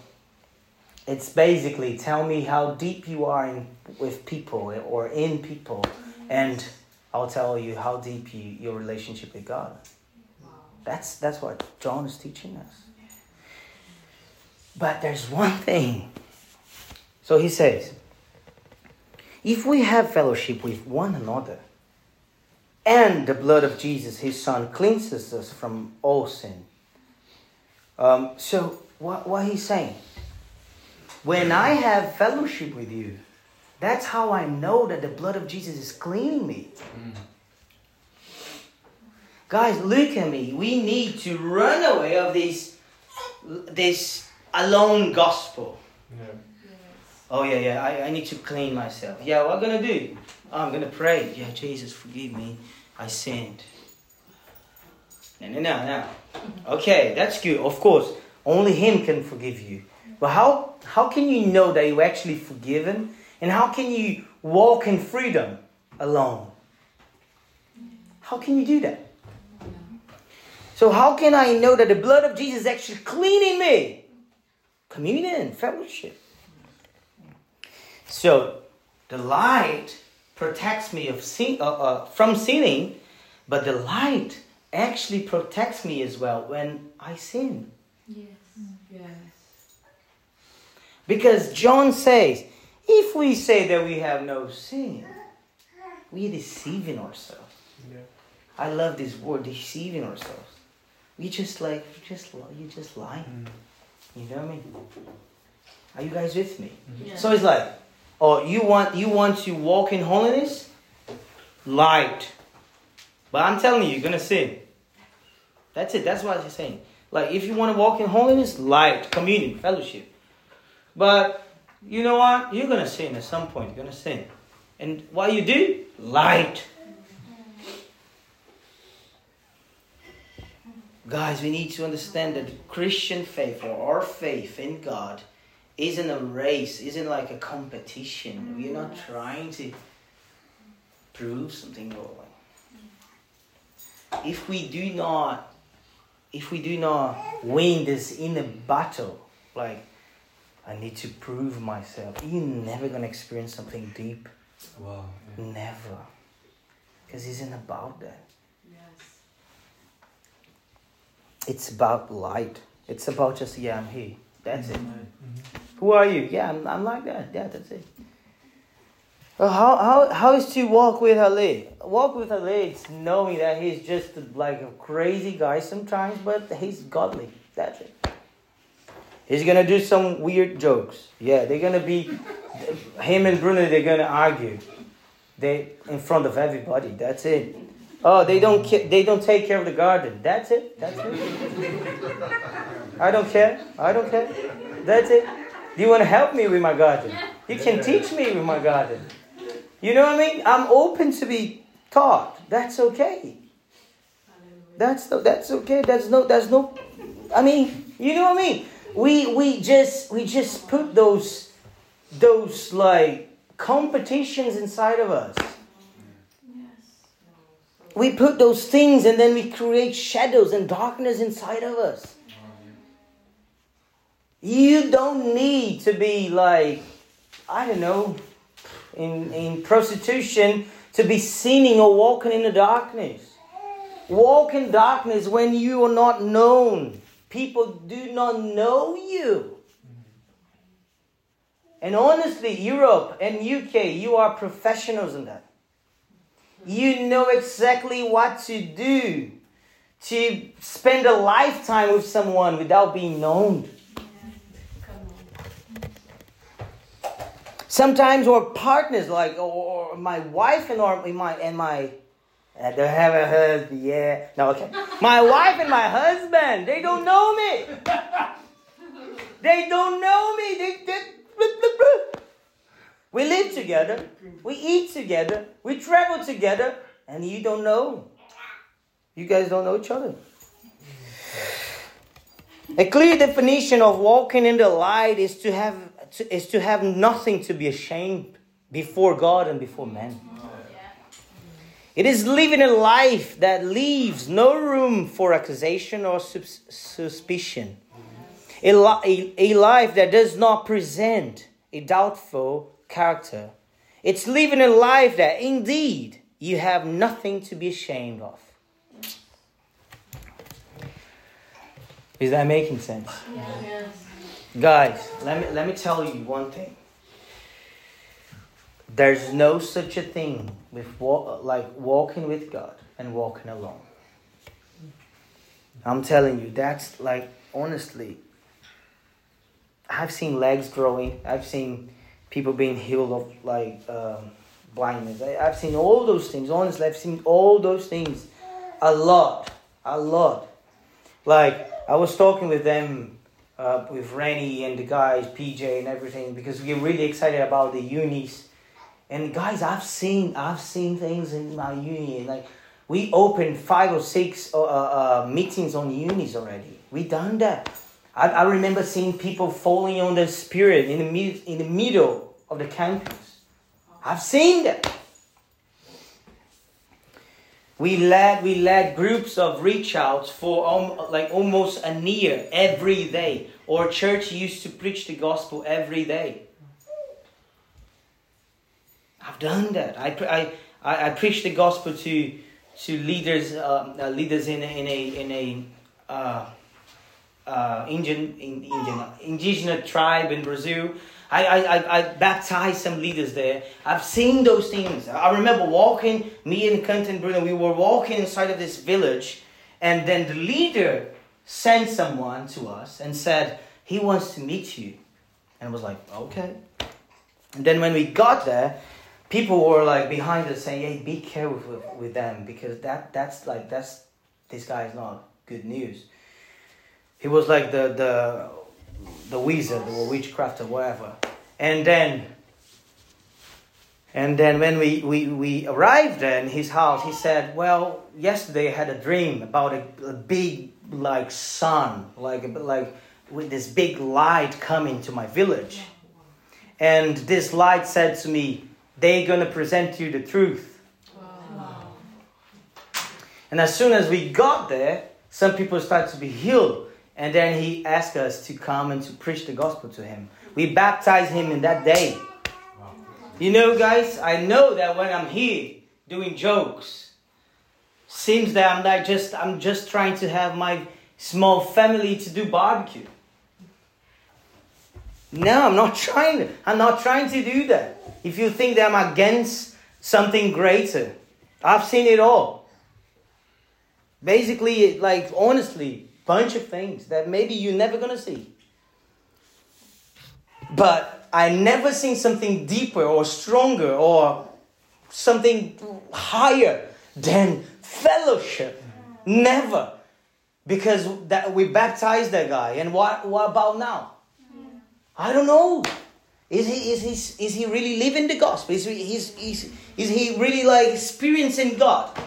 S1: it's basically tell me how deep you are in, with people or in people, and I'll tell you how deep you, your relationship with God. That's that's what John is teaching us. But there's one thing. So he says, if we have fellowship with one another, and the blood of Jesus, his son, cleanses us from all sin. Um, so what, what he's saying, when I have fellowship with you, that's how I know that the blood of Jesus is cleaning me. Guys, look at me. We need to run away of this, this alone gospel.
S3: Yeah.
S1: Oh yeah, yeah. I, I need to clean myself. Yeah, what I'm gonna do? Oh, I'm gonna pray. Yeah, Jesus, forgive me. I sinned. No, no, no, no. Mm-hmm. Okay, that's good. Of course, only Him can forgive you. But how how can you know that you're actually forgiven? And how can you walk in freedom alone? Mm. How can you do that? So how can I know that the blood of Jesus is actually cleaning me? Communion, fellowship. So the light protects me of sin, uh, uh, from sinning, but the light actually protects me as well when I sin.
S2: Yes. Yes.
S1: Because John says, if we say that we have no sin, we're deceiving ourselves.
S3: Yeah.
S1: I love this word, deceiving ourselves. We just like, just you just lying. Mm. You know what I mean? Are you guys with me? Mm-hmm.
S2: Yes.
S1: So it's like, oh, you want you want to walk in holiness, light. But I'm telling you, you're gonna sin. That's it. That's what he's saying. Like, if you want to walk in holiness, light, communion, fellowship. But you know what? You're gonna sin at some point. You're gonna sin, and what you do? Light. Guys, we need to understand that Christian faith or our faith in God isn't a race, isn't like a competition. We're not trying to prove something or. If we do not, if we do not win this inner battle, like I need to prove myself, you're never gonna experience something deep.
S3: Wow. Yeah.
S1: Never, because it isn't about that.
S2: Yes.
S1: It's about light. It's about just yeah, I'm here. That's it. Who are you? Yeah, I'm, I'm like that. Yeah, that's it. Uh, how, how, how is to walk with Ali? Walk with Ali, it's knowing that he's just like a crazy guy sometimes, but he's godly. That's it. He's gonna do some weird jokes. Yeah, they're gonna be, him and Bruno, they're gonna argue. They in front of everybody. That's it. Oh, they don't they don't take care of the garden. That's it. That's it. I don't care. I don't care. That's it. Do you want to help me with my garden? You can teach me with my garden. You know what I mean? I'm open to be taught. That's okay. That's no, that's okay. That's no that's no I mean, you know what I mean? We we just we just put those those like competitions inside of us. We put those things and then we create shadows and darkness inside of us. You don't need to be like, I don't know, in, in prostitution to be sinning or walking in the darkness. Walk in darkness when you are not known. People do not know you. And honestly, Europe and UK, you are professionals in that. You know exactly what to do to spend a lifetime with someone without being known. Sometimes our partners, like or my wife and or my and my I don't have a husband, yeah. No, okay. My wife and my husband, they don't know me. They don't know me. They, they blah, blah, blah. We live together. We eat together. We travel together, and you don't know. You guys don't know each other. A clear definition of walking in the light is to have to, is to have nothing to be ashamed before God and before men. It is living a life that leaves no room for accusation or sus- suspicion. A, li- a, a life that does not present a doubtful character. It's living a life that indeed you have nothing to be ashamed of. Is that making sense?
S2: Yes.
S1: Guys, let me, let me tell you one thing. There's no such a thing with wa- like walking with God and walking alone. I'm telling you, that's like honestly. I've seen legs growing. I've seen people being healed of like um, blindness. I, I've seen all those things. Honestly, I've seen all those things a lot, a lot. Like I was talking with them, uh, with Rennie and the guys, PJ and everything, because we're really excited about the unis. And guys, I've seen I've seen things in my uni. Like we opened five or six uh, uh, uh, meetings on unis already. We done that. I, I remember seeing people falling on the spirit in the in the middle of the campus. I've seen that. We led we led groups of reach outs for um, like almost a year every day. Our church used to preach the gospel every day. I've done that. I I, I, I preached the gospel to to leaders uh, uh, leaders in in a in a uh, uh, Indian in, Indian indigenous tribe in Brazil. I, I, I, baptized some leaders there. I've seen those things. I remember walking, me and Quentin Bruno, we were walking inside of this village, and then the leader sent someone to us and said, he wants to meet you. And I was like, okay. And then when we got there, people were like behind us saying, hey, be careful with, with them because that, that's like, that's, this guy is not good news. He was like the, the, the wizard or witchcraft or whatever. And then, and then when we, we, we arrived in his house, he said, well, yesterday I had a dream about a, a big like sun, like, like with this big light coming to my village. And this light said to me, they're to present you the truth. And as soon as we got there, some people started to be healed. And then he asked us to come and to preach the gospel to him. We baptized him in that day. You know, guys, I know that when I'm here doing jokes, seems that I'm like just I'm just trying to have my small family to do barbecue. No, I'm not trying. I'm not trying to do that. If you think that I'm against something greater, I've seen it all. Basically, like honestly, bunch of things that maybe you're never gonna see. But I never seen something deeper or stronger or something higher than fellowship. Never. Because that we baptized that guy. And what, what about now? I don't know. Is he, is he, is he really living the gospel? Is he, is, is, is he really like experiencing God?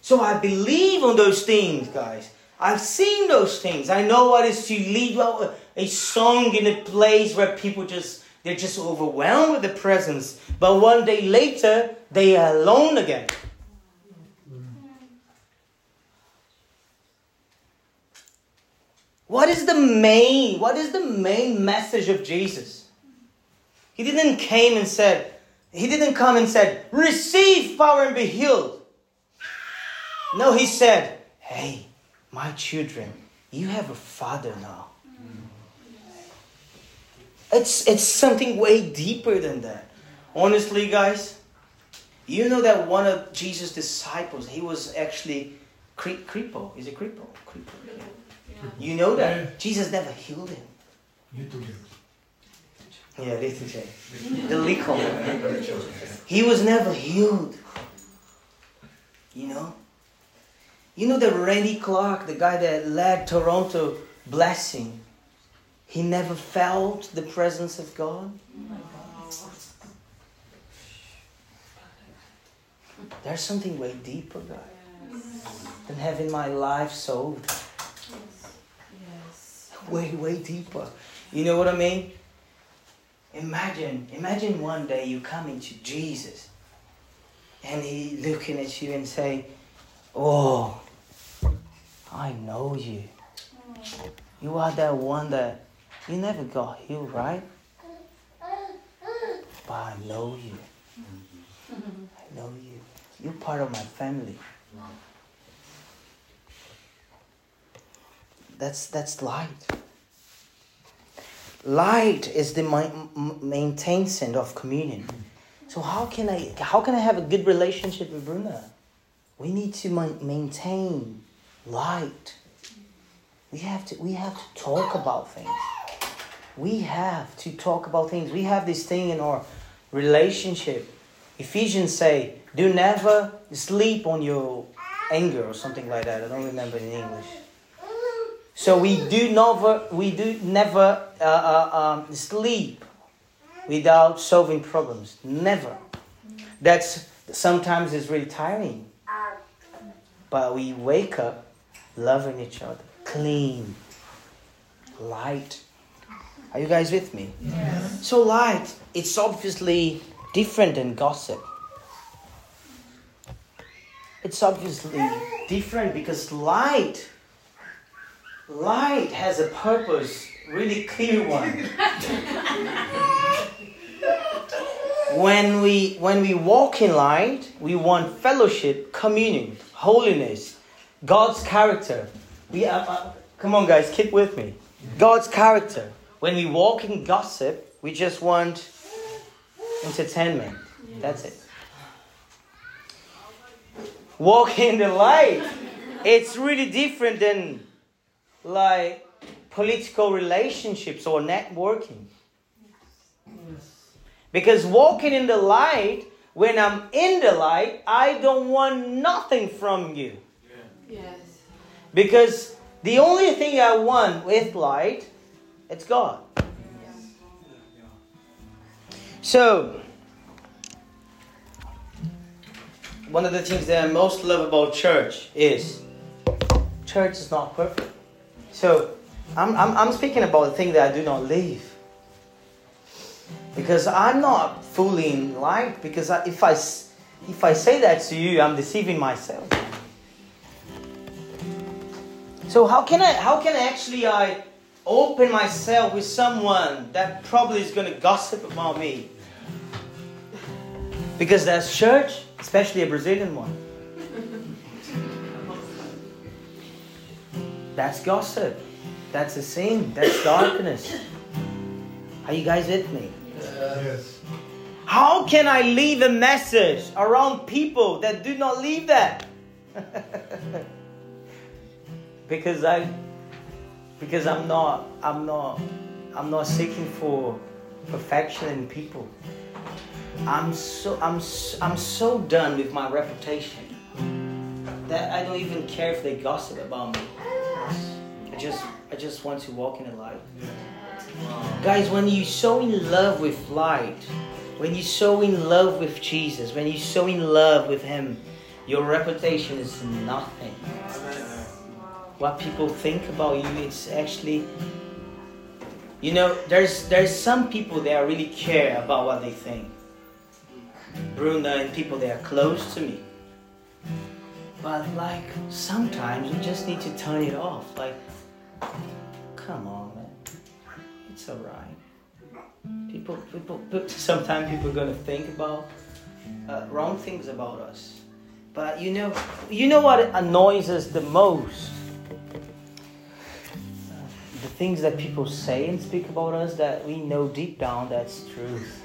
S1: So I believe on those things, guys. I've seen those things. I know what is to lead a, a song in a place where people just they're just overwhelmed with the presence. But one day later, they are alone again. What is the main what is the main message of Jesus? He didn't came and said, he didn't come and said, receive power and be healed. No, he said, hey, my children, you have a father now. It's, it's something way deeper than that. Honestly, guys, you know that one of Jesus' disciples, he was actually cre- cripple. Is it cripple? Cripple.
S2: Yeah.
S1: You know that?
S4: Yeah.
S1: Jesus never healed him.
S4: You together.
S1: Yeah, little J. The little. He was never healed. You know? You know that Randy Clark, the guy that led Toronto Blessing, he never felt the presence of God? There's something way deeper, guys, than having my life sold.
S2: Yes.
S1: Way, way deeper. You know what I mean? Imagine, imagine one day you come into Jesus and he looking at you and say, Oh, I know you. You are that one that you never got healed, right? But I know you. I know you. You're part of my family. That's that's light. Light is the maintenance of communion. So how can I how can I have a good relationship with Bruna? We need to maintain light. We have to we have to talk about things. We have to talk about things. We have this thing in our relationship. Ephesians say, "Do never sleep on your anger" or something like that. I don't remember in English. So we do never we do never uh, uh, um, sleep without solving problems. Never. That's sometimes it's really tiring. But we wake up loving each other, clean, light. Are you guys with me? So light, it's obviously different than gossip. It's obviously different because light light has a purpose, really clear one. when we when we walk in light, we want fellowship, communion, holiness, God's character. We uh, uh, come on, guys, keep with me. God's character. When we walk in gossip, we just want entertainment. That's it. Walk in the light. It's really different than like political relationships or networking. Because walking in the light, when I'm in the light, I don't want nothing from you. Because the only thing I want with light, it's God. So, one of the things that I most love about church is church is not perfect. So, I'm, I'm, I'm speaking about the thing that I do not live. Because I'm not fully in light. Because I, if, I, if I say that to you, I'm deceiving myself. So how can I how can actually I open myself with someone that probably is gonna gossip about me? Because that's church, especially a Brazilian one. That's gossip. That's a sin. That's darkness. Are you guys with me?
S4: Yes.
S1: How can I leave a message around people that do not leave that? because I because I'm not I'm not I'm not seeking for perfection in people. I'm so I'm so, I'm so done with my reputation. that I don't even care if they gossip about me. I just I just want to walk in the light. Guys, when you're so in love with light, when you're so in love with Jesus, when you're so in love with Him, your reputation is nothing. What people think about you, it's actually you know, there's there's some people that really care about what they think. Bruno and people that are close to me. But like sometimes you just need to turn it off. Like, come on, man, it's alright. People, people, people, sometimes people are gonna think about uh, wrong things about us. But you know, you know what annoys us the most the things that people say and speak about us that we know deep down that's truth.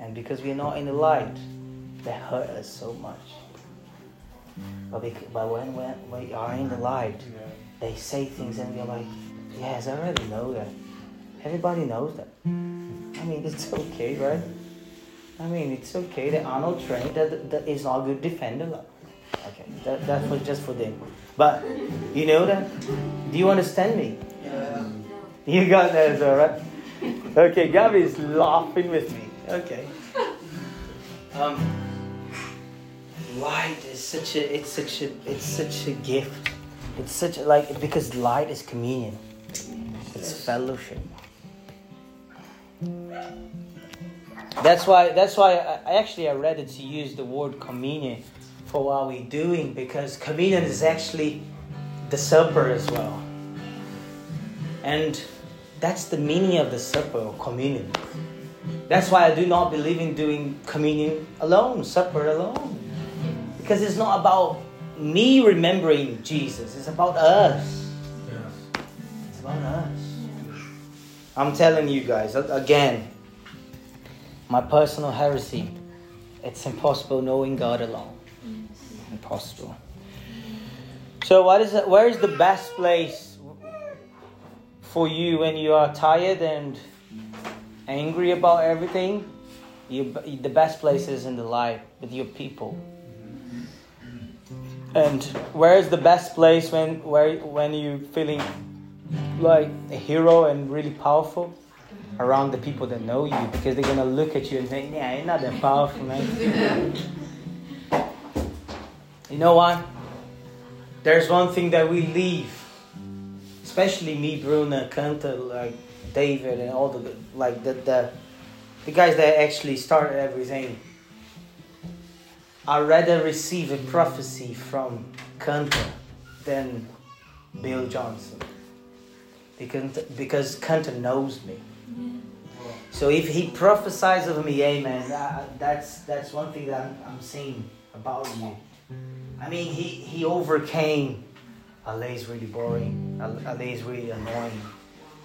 S1: And because we're not in the light, they hurt us so much. But, but when, when we are in the light, they say things and we're like, yes, I already know that. Everybody knows that. I mean, it's okay, right? I mean, it's okay that Arnold trained that, that is not a good defender. Okay, that, that was just for them. But you know that? Do you understand me?
S3: Yeah.
S1: You got that as well, right? Okay, Gabby is laughing with me. Okay. Um, light is such a it's such a it's such a gift. It's such a, like because light is communion. It's fellowship. That's why that's why I, I actually I read it to use the word communion for what we're doing because communion is actually the supper as well. And that's the meaning of the supper or communion. That's why I do not believe in doing communion alone, supper alone. Because it's not about me remembering Jesus, it's about us. It's about us. I'm telling you guys, again, my personal heresy, it's impossible knowing God alone. Impossible. So, what is it, where is the best place for you when you are tired and angry about everything? You, the best place is in the life with your people. And where is the best place when where when you feeling like a hero and really powerful? Around the people that know you because they're gonna look at you and think, yeah, you're not that powerful, man. you know what? There's one thing that we leave, especially me, Bruno, Kanta, like David, and all the like the the, the guys that actually started everything. I rather receive a prophecy from Kanta than Bill Johnson, because because Kanta knows me. So if he prophesies of me, amen, that, that's that's one thing that I'm, I'm seeing about you. I mean, he, he overcame. Ale is really boring. Ale is really annoying.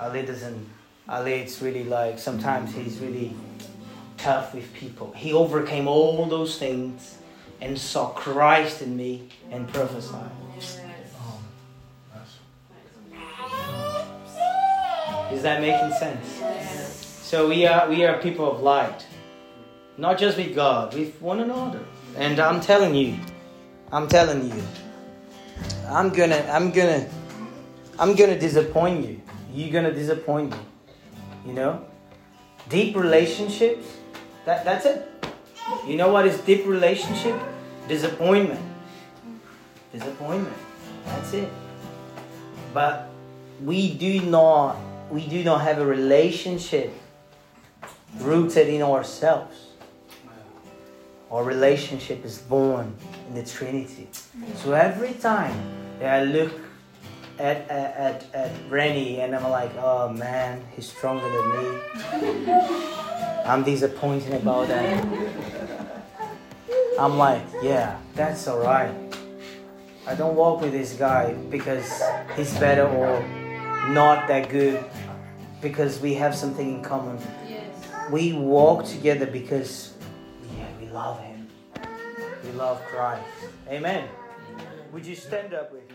S1: Ale doesn't. Ale, it's really like sometimes he's really tough with people. He overcame all those things and saw Christ in me and prophesied. Oh. Is that making sense? So we are we are people of light, not just with God, with one another. And I'm telling you, I'm telling you, I'm gonna I'm gonna I'm gonna disappoint you. You're gonna disappoint me. You know, deep relationships. That that's it. You know what is deep relationship? Disappointment. Disappointment. That's it. But we do not we do not have a relationship rooted in ourselves. Our relationship is born in the Trinity. So every time that I look at at, at, at Rennie and I'm like, oh man, he's stronger than me. I'm disappointed about that. I'm like, yeah, that's alright. I don't walk with this guy because he's better or not that good because we have something in common.
S2: Yes.
S1: We walk together because love him. We love Christ. Amen. Would you stand up with?